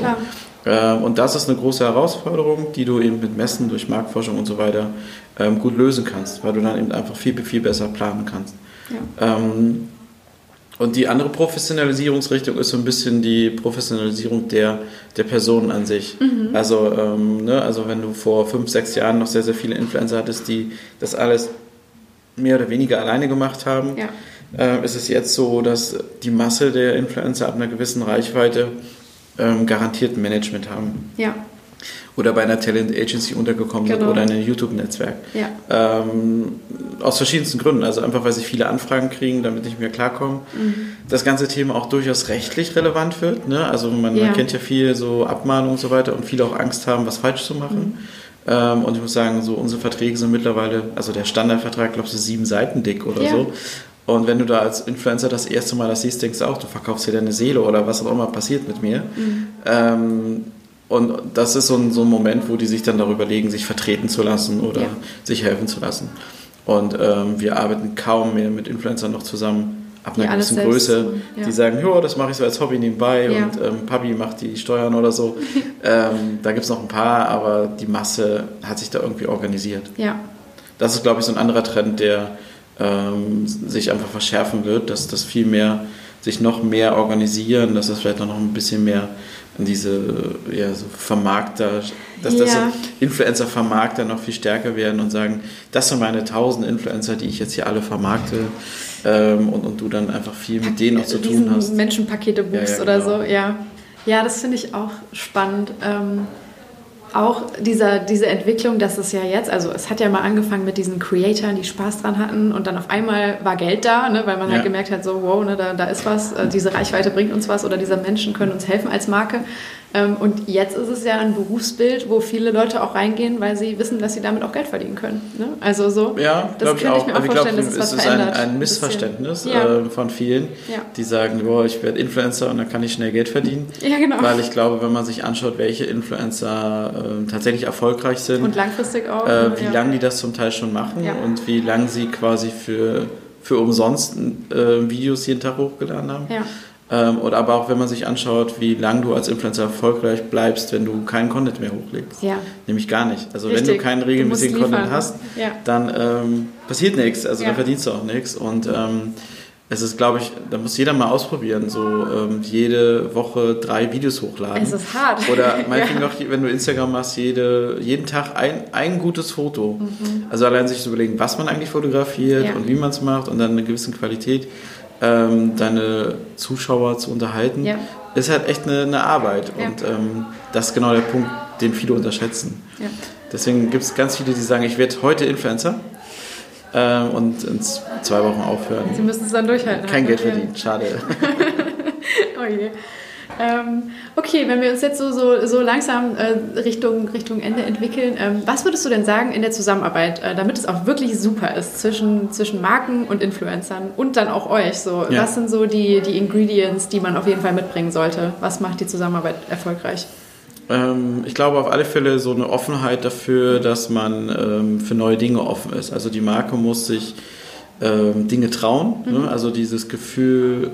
Ähm, und das ist eine große Herausforderung, die du eben mit Messen durch Marktforschung und so weiter ähm, gut lösen kannst, weil du dann eben einfach viel, viel besser planen kannst. Ja. Ähm, und die andere Professionalisierungsrichtung ist so ein bisschen die Professionalisierung der, der Personen an sich. Mhm. Also, ne, also wenn du vor fünf, sechs Jahren noch sehr, sehr viele Influencer hattest, die das alles mehr oder weniger alleine gemacht haben, ja. ist es jetzt so, dass die Masse der Influencer ab einer gewissen Reichweite ähm, garantiert Management haben. Ja. Oder bei einer Talent Agency untergekommen genau. sind oder in einem YouTube-Netzwerk. Ja. Ähm, aus verschiedensten Gründen. Also einfach, weil sie viele Anfragen kriegen, damit nicht mehr klarkommen. Mhm. Das ganze Thema auch durchaus rechtlich relevant wird. Ne? Also man, ja. man, kennt ja viel so Abmahnungen und so weiter und viele auch Angst haben, was falsch zu machen. Mhm. Ähm, und ich muss sagen, so unsere Verträge sind mittlerweile, also der Standardvertrag, glaube ich, so sieben Seiten dick oder ja. so. Und wenn du da als Influencer das erste Mal das siehst, denkst du auch, du verkaufst dir deine Seele oder was auch immer passiert mit mir. Mhm. Ähm, und das ist so ein, so ein Moment, wo die sich dann darüber legen, sich vertreten zu lassen oder ja. sich helfen zu lassen. Und ähm, wir arbeiten kaum mehr mit Influencern noch zusammen ab einer gewissen Größe, ja. die sagen, ja, das mache ich so als Hobby nebenbei ja. und ähm, Papi macht die Steuern oder so. ähm, da gibt es noch ein paar, aber die Masse hat sich da irgendwie organisiert. Ja. Das ist, glaube ich, so ein anderer Trend, der ähm, sich einfach verschärfen wird, dass das viel mehr sich noch mehr organisieren, dass das vielleicht noch ein bisschen mehr an diese ja, so Vermarkter, dass ja. das so Influencer-Vermarkter noch viel stärker werden und sagen, das sind meine tausend Influencer, die ich jetzt hier alle vermarkte ähm, und, und du dann einfach viel mit denen auch zu tun hast. Menschenpakete buchst ja, ja, genau. oder so, ja. Ja, das finde ich auch spannend. Ähm, auch dieser, diese Entwicklung, dass es ja jetzt, also es hat ja mal angefangen mit diesen Creatoren, die Spaß dran hatten und dann auf einmal war Geld da, ne, weil man halt ja. halt gemerkt hat, so wow, ne, da, da ist was, äh, diese Reichweite bringt uns was oder diese Menschen können uns helfen als Marke. Ähm, und jetzt ist es ja ein Berufsbild, wo viele Leute auch reingehen, weil sie wissen, dass sie damit auch Geld verdienen können. Ne? Also so, ja, das könnte ich, auch. mir auch vorstellen, glaub, dass es was ist verändert. Ein, ein Missverständnis ja. äh, von vielen, ja. die sagen, boah, ich werde Influencer und dann kann ich schnell Geld verdienen. Ja, genau. Weil ich glaube, wenn man sich anschaut, welche Influencer äh, tatsächlich erfolgreich sind und langfristig auch, äh, wie ja. lange die das zum Teil schon machen und wie lange sie quasi für, für umsonst äh, Videos jeden Tag hochgeladen haben. Ja ähm, oder aber auch wenn man sich anschaut, wie lange du als Influencer erfolgreich bleibst, wenn du keinen Content mehr hochlegst. Ja. Nämlich gar nicht. Also Richtig. wenn du keinen regelmäßigen du Content hast, ja. dann ähm, passiert nichts. Also ja. dann verdienst du auch nichts. Und ähm, es ist, glaube ich, da muss jeder mal ausprobieren, so ähm, jede Woche drei Videos hochladen. Es ist hart. Oder meinetwegen ja. noch, wenn du Instagram machst, jede, jeden Tag ein, ein gutes Foto. Mhm. Also allein sich zu überlegen, was man eigentlich fotografiert und wie man es macht und dann eine gewisse Qualität ähm, deine Zuschauer zu unterhalten, ja. ist halt echt eine, eine Arbeit. Ja. Und ähm, das ist genau der Punkt, den viele unterschätzen. Ja. Deswegen gibt es ganz viele, die sagen, ich werde heute Influencer ähm, und in zwei Wochen aufhören. Sie müssen es dann durchhalten. Kein Geld verdienen, schade. oh je. Ähm, okay, wenn wir uns jetzt so, so, so langsam äh, Richtung, Richtung Ende entwickeln, ähm, was würdest du denn sagen in der Zusammenarbeit, äh, damit es auch wirklich super ist zwischen, zwischen Marken und Influencern und dann auch euch? So, ja. Was sind so die, die Ingredients, die man auf jeden Fall mitbringen sollte? Was macht die Zusammenarbeit erfolgreich? Ähm, ich glaube auf alle Fälle so eine Offenheit dafür, dass man ähm, für neue Dinge offen ist. Also die Marke muss sich ähm, Dinge trauen. Ne? Mhm. Ne? Also dieses Gefühl,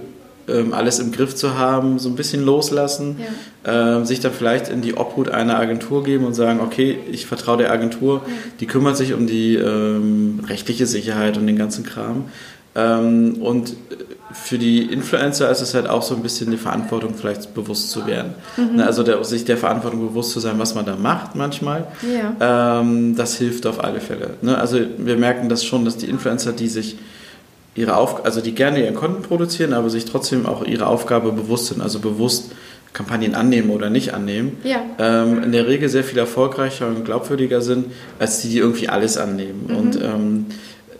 ähm, alles im Griff zu haben, so ein bisschen loslassen, ja. ähm, sich dann vielleicht in die Obhut einer Agentur geben und sagen, okay, ich vertraue der Agentur, ja. die kümmert sich um die ähm, rechtliche Sicherheit und den ganzen Kram. Ähm, und für die Influencer ist es halt auch so ein bisschen die Verantwortung vielleicht bewusst zu werden. Mhm. Ne, also der, sich der Verantwortung bewusst zu sein, was man da macht manchmal. Ja. Ähm, das hilft auf alle Fälle. Ne? Also wir merken das schon, dass die Influencer, die sich ihre Auf also die gerne ihren Content produzieren, aber sich trotzdem auch ihre Aufgabe bewusst sind, also bewusst Kampagnen annehmen oder nicht annehmen, ja. ähm, in der Regel sehr viel erfolgreicher und glaubwürdiger sind, als die, die irgendwie alles annehmen. Mhm. Und ähm,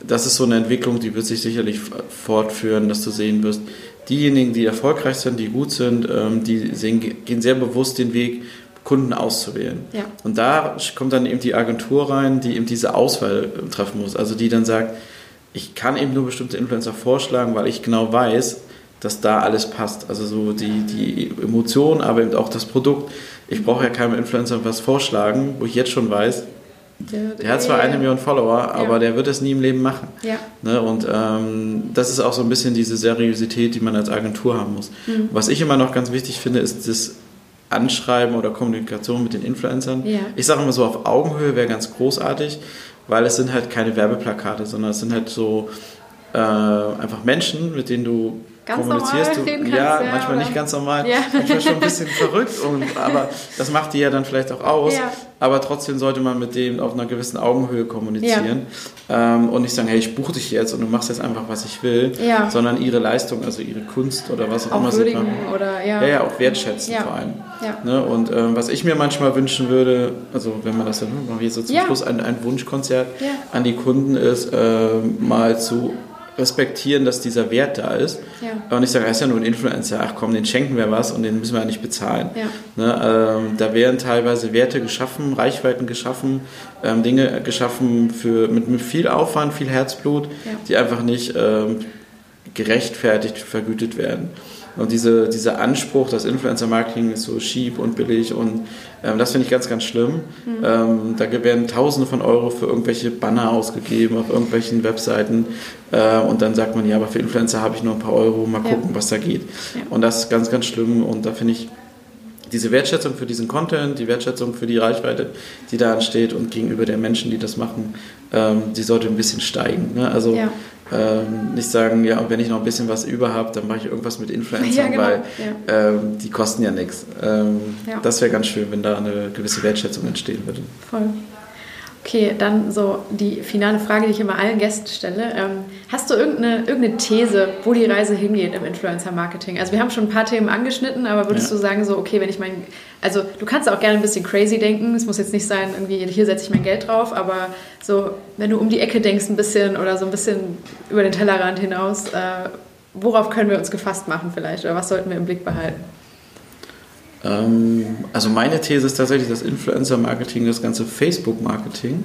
das ist so eine Entwicklung, die wird sich sicherlich fortführen, dass du sehen wirst, diejenigen, die erfolgreich sind, die gut sind, ähm, die sehen, gehen sehr bewusst den Weg, Kunden auszuwählen. Ja. Und da kommt dann eben die Agentur rein, die eben diese Auswahl treffen muss. Also die dann sagt, ich kann eben nur bestimmte Influencer vorschlagen, weil ich genau weiß, dass da alles passt. Also so die, die Emotionen, aber eben auch das Produkt. Ich brauche ja keinem Influencer was vorschlagen, wo ich jetzt schon weiß, der, der hat zwar eine Million Follower, aber ja. der wird es nie im Leben machen. Ja. Ne? Und ähm, das ist auch so ein bisschen diese Seriosität, die man als Agentur haben muss. Mhm. Was ich immer noch ganz wichtig finde, ist das Anschreiben oder Kommunikation mit den Influencern. Ich sage immer so, auf Augenhöhe wäre ganz großartig, weil es sind halt keine Werbeplakate, sondern es sind halt so äh, einfach Menschen, mit denen du ganz kommunizierst. Du, kannst, ja, ja, manchmal oder? nicht ganz normal, ja. manchmal schon ein bisschen verrückt, und, aber das macht die ja dann vielleicht auch aus. Ja. Aber trotzdem sollte man mit denen auf einer gewissen Augenhöhe kommunizieren ähm, und nicht sagen, hey, ich buche dich jetzt und du machst jetzt einfach, was ich will, sondern ihre Leistung, also ihre Kunst oder was auch, auch immer sie machen. Oder, ja. ja, ja, auch wertschätzen vor allem. Ne? Und ähm, was ich mir manchmal wünschen würde, also wenn man das dann, machen wir so zum Schluss ein, ein Wunschkonzert an die Kunden ist, äh, mal zu respektieren, dass dieser Wert da ist. Ja. Und ich sage, er ist ja nur ein Influencer, ach komm, den schenken wir was und den müssen wir ja nicht bezahlen. Ja. Ne, ähm, da werden teilweise Werte geschaffen, Reichweiten geschaffen, ähm, Dinge geschaffen für, mit, mit viel Aufwand, viel Herzblut, ja. die einfach nicht ähm, gerechtfertigt vergütet werden. Und diese, dieser Anspruch, das Influencer-Marketing ist so cheap und billig und ähm, das finde ich ganz, ganz schlimm. Mhm. Ähm, da werden Tausende von Euro für irgendwelche Banner ausgegeben auf irgendwelchen Webseiten äh, und dann sagt man, ja, aber für Influencer habe ich nur ein paar Euro, mal gucken, ja. was da geht. Ja. Und das ist ganz, ganz schlimm und da finde ich diese Wertschätzung für diesen Content, die Wertschätzung für die Reichweite, die da entsteht und gegenüber den Menschen, die das machen, ähm, die sollte ein bisschen steigen. Ne? Also ja. ähm, nicht sagen, ja, und wenn ich noch ein bisschen was über habe, dann mache ich irgendwas mit Influencern, ja, genau. weil ja. ähm, die kosten ja nichts. Ähm, das wäre ganz schön, wenn da eine gewisse Wertschätzung entstehen würde. Voll. Okay, dann so die finale Frage, die ich immer allen Gästen stelle. Ähm, hast du irgendeine, irgendeine These, wo die Reise hingeht im Influencer-Marketing? Also wir haben schon ein paar Themen angeschnitten, aber würdest ja. du sagen, so, okay, wenn ich mein, also du kannst auch gerne ein bisschen crazy denken, es muss jetzt nicht sein, irgendwie hier setze ich mein Geld drauf, aber so, wenn du um die Ecke denkst ein bisschen oder so ein bisschen über den Tellerrand hinaus, äh, worauf können wir uns gefasst machen vielleicht oder was sollten wir im Blick behalten? Ähm, also meine These ist tatsächlich, dass Influencer-Marketing das ganze Facebook-Marketing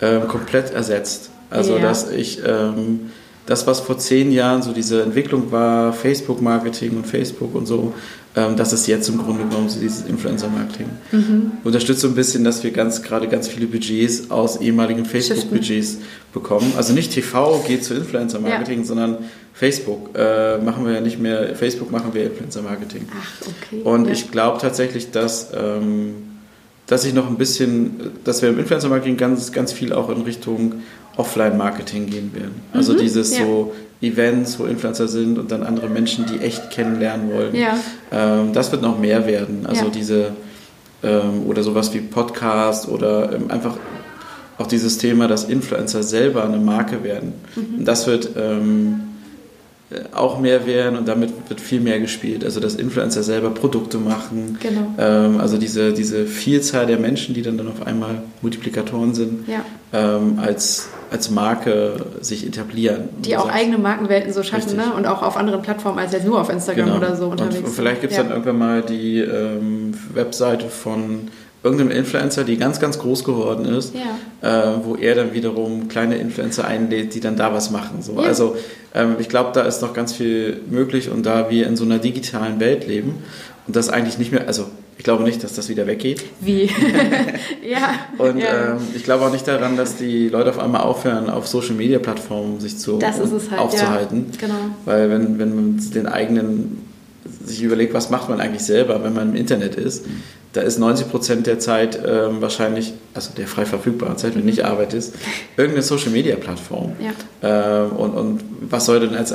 äh, komplett ersetzt. Also ja. dass ich ähm, das, was vor zehn Jahren so diese Entwicklung war, Facebook-Marketing und Facebook und so, ähm, das ist jetzt im Grunde genommen so dieses Influencer-Marketing. Mhm. Unterstützt so ein bisschen, dass wir ganz gerade ganz viele Budgets aus ehemaligen Facebook-Budgets bekommen. Also nicht TV geht zu Influencer-Marketing, ja. sondern Facebook äh, machen wir ja nicht mehr, Facebook machen wir Influencer-Marketing. Ach, okay. Und ja. ich glaube tatsächlich, dass, ähm, dass ich noch ein bisschen, dass wir im Influencer-Marketing ganz, ganz viel auch in Richtung Offline-Marketing gehen werden. Also mhm, dieses ja. so Events, wo Influencer sind und dann andere Menschen, die echt kennenlernen wollen. Ja. Ähm, das wird noch mehr werden. Also diese ähm, oder sowas wie Podcast oder ähm, einfach auch dieses Thema, dass Influencer selber eine Marke werden. Mhm. Das wird ähm, äh, auch mehr werden und damit wird viel mehr gespielt. Also dass Influencer selber Produkte machen. Genau. Ähm, also diese, diese Vielzahl der Menschen, die dann, dann auf einmal Multiplikatoren sind, ja. ähm, als, als Marke sich etablieren. Die auch eigene Markenwelten so schaffen ne? und auch auf anderen Plattformen als jetzt nur auf Instagram genau. oder so unterwegs und, und vielleicht gibt es ja. dann irgendwann mal die ähm, Webseite von irgendeinem Influencer, die ganz, ganz groß geworden ist, ja. äh, wo er dann wiederum kleine Influencer einlädt, die dann da was machen. So. Ja. Also ähm, ich glaube, da ist noch ganz viel möglich und da wir in so einer digitalen Welt leben und das eigentlich nicht mehr, also ich glaube nicht, dass das wieder weggeht. Wie? ja. Und ja. Ähm, ich glaube auch nicht daran, dass die Leute auf einmal aufhören, auf Social Media Plattformen sich zu halt, aufzuhalten. Ja. Genau. Weil wenn, wenn man den eigenen sich überlegt, was macht man eigentlich selber, wenn man im Internet ist, da ist 90 Prozent der Zeit ähm, wahrscheinlich, also der frei verfügbaren Zeit, wenn du nicht arbeitest, irgendeine Social Media Plattform. Ja. Ähm, und, und was soll denn als,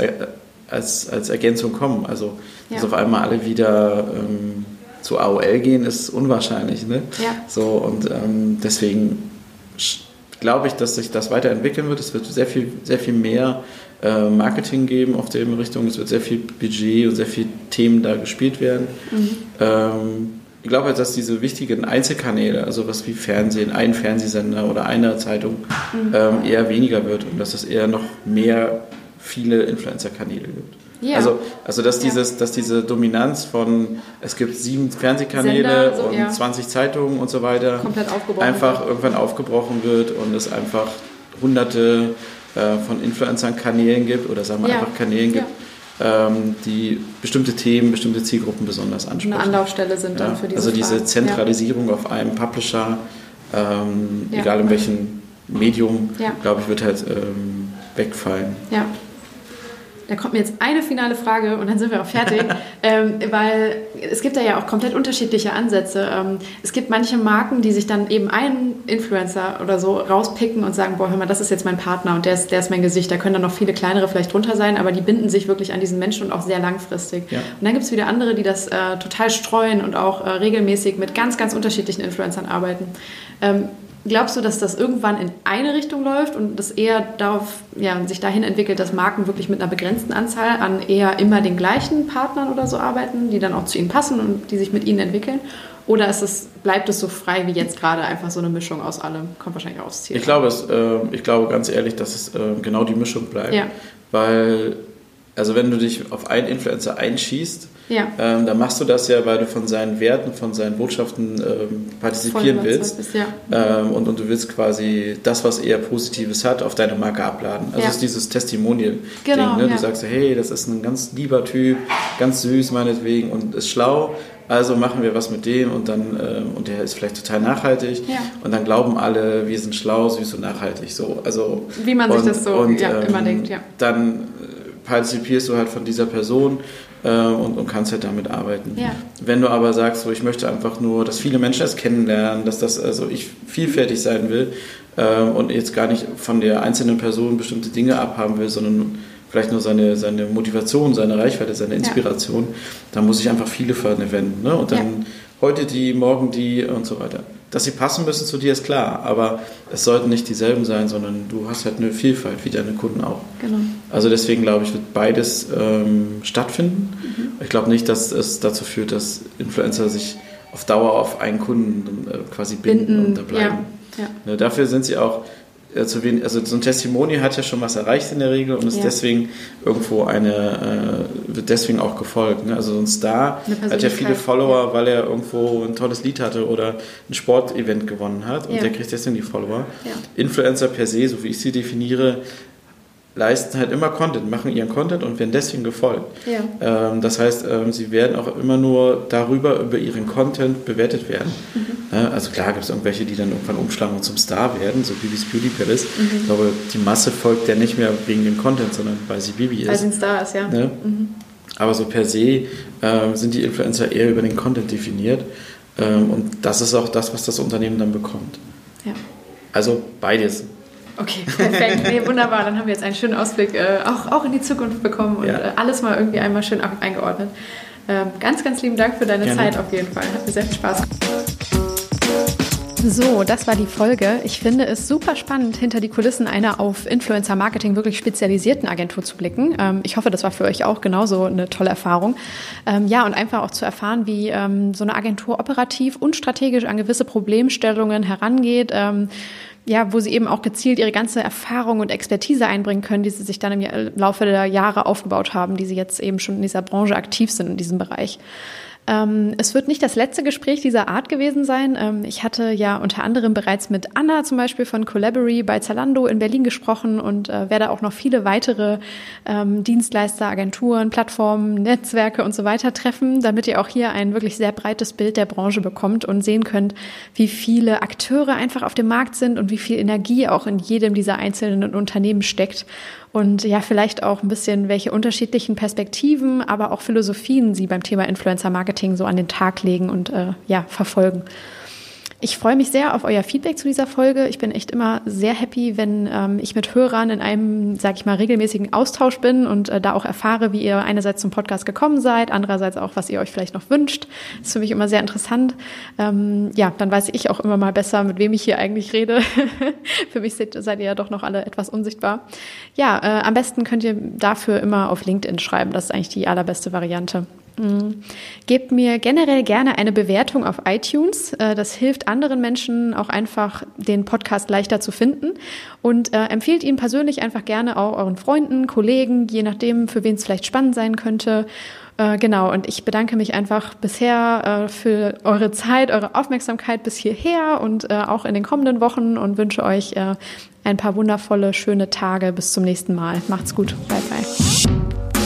als, als Ergänzung kommen? Also, dass auf einmal alle wieder ähm, zu AOL gehen, ist unwahrscheinlich. Ne? Ja. So, und ähm, deswegen glaube ich, dass sich das weiterentwickeln wird. Es wird sehr viel, sehr viel mehr äh, Marketing geben auf der Richtung. Es wird sehr viel Budget und sehr viele Themen da gespielt werden. Mhm. Ähm, ich glaube, dass diese wichtigen Einzelkanäle, also was wie Fernsehen, ein Fernsehsender oder eine Zeitung, mhm. ähm, eher weniger wird und dass es eher noch mehr viele Influencer-Kanäle gibt. Ja. Also, also dass, dieses, dass diese Dominanz von, es gibt sieben Fernsehkanäle so, und ja. 20 Zeitungen und so weiter, einfach wird. irgendwann aufgebrochen wird und es einfach hunderte äh, von Influencern-Kanälen gibt oder sagen wir ja. einfach Kanälen gibt ähm, die bestimmte Themen, bestimmte Zielgruppen besonders ansprechen. Eine Anlaufstelle sind dann für diese Also diese Zentralisierung ja. auf einem Publisher, ähm, egal in welchem Medium, glaube ich, wird halt ähm, wegfallen. Ja. Da kommt mir jetzt eine finale Frage und dann sind wir auch fertig, ähm, weil es gibt da ja auch komplett unterschiedliche Ansätze. Ähm, es gibt manche Marken, die sich dann eben einen Influencer oder so rauspicken und sagen, boah, hör mal, das ist jetzt mein Partner und der ist, der ist mein Gesicht. Da können dann noch viele kleinere vielleicht drunter sein, aber die binden sich wirklich an diesen Menschen und auch sehr langfristig. Ja. Und dann gibt es wieder andere, die das äh, total streuen und auch äh, regelmäßig mit ganz, ganz unterschiedlichen Influencern arbeiten. Ähm, Glaubst du, dass das irgendwann in eine Richtung läuft und das eher darauf, ja, sich dahin entwickelt, dass Marken wirklich mit einer begrenzten Anzahl an eher immer den gleichen Partnern oder so arbeiten, die dann auch zu ihnen passen und die sich mit ihnen entwickeln? Oder ist es, bleibt es so frei wie jetzt gerade, einfach so eine Mischung aus allem? Kommt wahrscheinlich auch aufs Ziel. Ich glaube, es, äh, ich glaube ganz ehrlich, dass es äh, genau die Mischung bleibt. Ja. Weil Also wenn du dich auf einen Influencer einschießt, ja. ähm, dann machst du das ja, weil du von seinen Werten, von seinen Botschaften ähm, partizipieren willst. Bist, ja. ähm, und, und du willst quasi das, was eher Positives hat, auf deine Marke abladen. Also ja. ist dieses Testimonial-Ding. Genau, ne? Du sagst, hey, das ist ein ganz lieber Typ, ganz süß meinetwegen und ist schlau. Also machen wir was mit dem und dann äh, und der ist vielleicht total nachhaltig und dann glauben alle, wir sind schlau, süß und nachhaltig. So, also wie man und, sich das so und, ja, immer ähm, denkt, ja. Dann partizipierst du halt von dieser Person äh, und, und, kannst halt damit arbeiten. Ja. Wenn du aber sagst, so ich möchte einfach nur, dass viele Menschen das kennenlernen, dass das also ich vielfältig sein will äh, und jetzt gar nicht von der einzelnen Person bestimmte Dinge abhaben will, sondern vielleicht nur seine, seine Motivation, seine Reichweite, seine Inspiration, ja. dann muss ich einfach viele verwenden. Ne? Und dann ja. heute die, morgen die und so weiter. Dass sie passen müssen zu dir, ist klar, aber es sollten nicht dieselben sein, sondern du hast halt eine Vielfalt, wie deine Kunden auch. Genau. Also deswegen glaube ich, wird beides ähm, stattfinden. Mhm. Ich glaube nicht, dass es dazu führt, dass Influencer sich auf Dauer auf einen Kunden äh, quasi binden, binden, und da bleiben. Ja. Ja. Ne, dafür sind sie auch zu wenig, also so ein Testimony hat ja schon was erreicht in der Regel und ist ja. deswegen irgendwo eine, äh, wird deswegen auch gefolgt. Ne? Also so ein Star hat ja viele Follower, ja. weil er irgendwo ein tolles Lied hatte oder ein Sportevent gewonnen hat und ja. der kriegt deswegen die Follower. Influencer per se, so wie ich sie definiere, leisten halt immer Content, machen ihren Content und werden deswegen gefolgt. Ja. Ähm, das heißt, ähm, sie werden auch immer nur darüber, über ihren Content bewertet werden. Mhm. Ne? Also klar gibt es irgendwelche, die dann irgendwann umschlagen und zum Star werden, so Bibis Beauty Palace. Mhm. Ich glaube, die Masse folgt ja nicht mehr wegen dem Content, sondern weil sie Bibi ist. Weil sie ein Star ist, ja. Ne? Mhm. Aber so per se ähm, sind die Influencer eher über den Content definiert. Ähm, und das ist auch das, was das Unternehmen dann bekommt. Ja. Also beides. Okay, perfekt. Nee, wunderbar. Dann haben wir jetzt einen schönen Ausblick äh, auch, auch in die Zukunft bekommen und ja. äh, alles mal irgendwie einmal schön eingeordnet. Ähm, ganz, ganz lieben Dank für deine Gerne. Zeit auf jeden Fall. Hat mir sehr viel Spaß gemacht. So, das war die Folge. Ich finde es super spannend, hinter die Kulissen einer auf Influencer-Marketing wirklich spezialisierten Agentur zu blicken. Ähm, ich hoffe, das war für euch auch genauso eine tolle Erfahrung. Ähm, ja, und einfach auch zu erfahren, wie ähm, so eine Agentur operativ und strategisch an gewisse Problemstellungen herangeht ja, wo sie eben auch gezielt ihre ganze Erfahrung und Expertise einbringen können, die sie sich dann im Laufe der Jahre aufgebaut haben, die sie jetzt eben schon in dieser Branche aktiv sind in diesem Bereich. Ähm, es wird nicht das letzte Gespräch dieser Art gewesen sein. Ähm, ich hatte ja unter anderem bereits mit Anna zum Beispiel von Collabory bei Zalando in Berlin gesprochen und äh, werde auch noch viele weitere ähm, Dienstleister, Agenturen, Plattformen, Netzwerke und so weiter treffen, damit ihr auch hier ein wirklich sehr breites Bild der Branche bekommt und sehen könnt, wie viele Akteure einfach auf dem Markt sind und wie viel Energie auch in jedem dieser einzelnen Unternehmen steckt und ja, vielleicht auch ein bisschen, welche unterschiedlichen Perspektiven, aber auch Philosophien Sie beim Thema Influencer Marketing so an den Tag legen und äh, ja, verfolgen. Ich freue mich sehr auf euer Feedback zu dieser Folge. Ich bin echt immer sehr happy, wenn ähm, ich mit Hörern in einem, sag ich mal, regelmäßigen Austausch bin und äh, da auch erfahre, wie ihr einerseits zum Podcast gekommen seid, andererseits auch, was ihr euch vielleicht noch wünscht. Das ist für mich immer sehr interessant. Ähm, ja, dann weiß ich auch immer mal besser, mit wem ich hier eigentlich rede. für mich seid, seid ihr ja doch noch alle etwas unsichtbar. Ja, äh, am besten könnt ihr dafür immer auf LinkedIn schreiben. Das ist eigentlich die allerbeste Variante. Mhm. Gebt mir generell gerne eine Bewertung auf iTunes. Äh, das hilft anderen Menschen auch einfach, den Podcast leichter zu finden. Und äh, empfehlt ihn persönlich einfach gerne auch euren Freunden, Kollegen, je nachdem, für wen es vielleicht spannend sein könnte. Äh, genau, und ich bedanke mich einfach bisher äh, für eure Zeit, eure Aufmerksamkeit bis hierher und auch in den kommenden Wochen und wünsche euch ein paar wundervolle, schöne Tage. Bis zum nächsten Mal. Macht's gut. Bye, bye.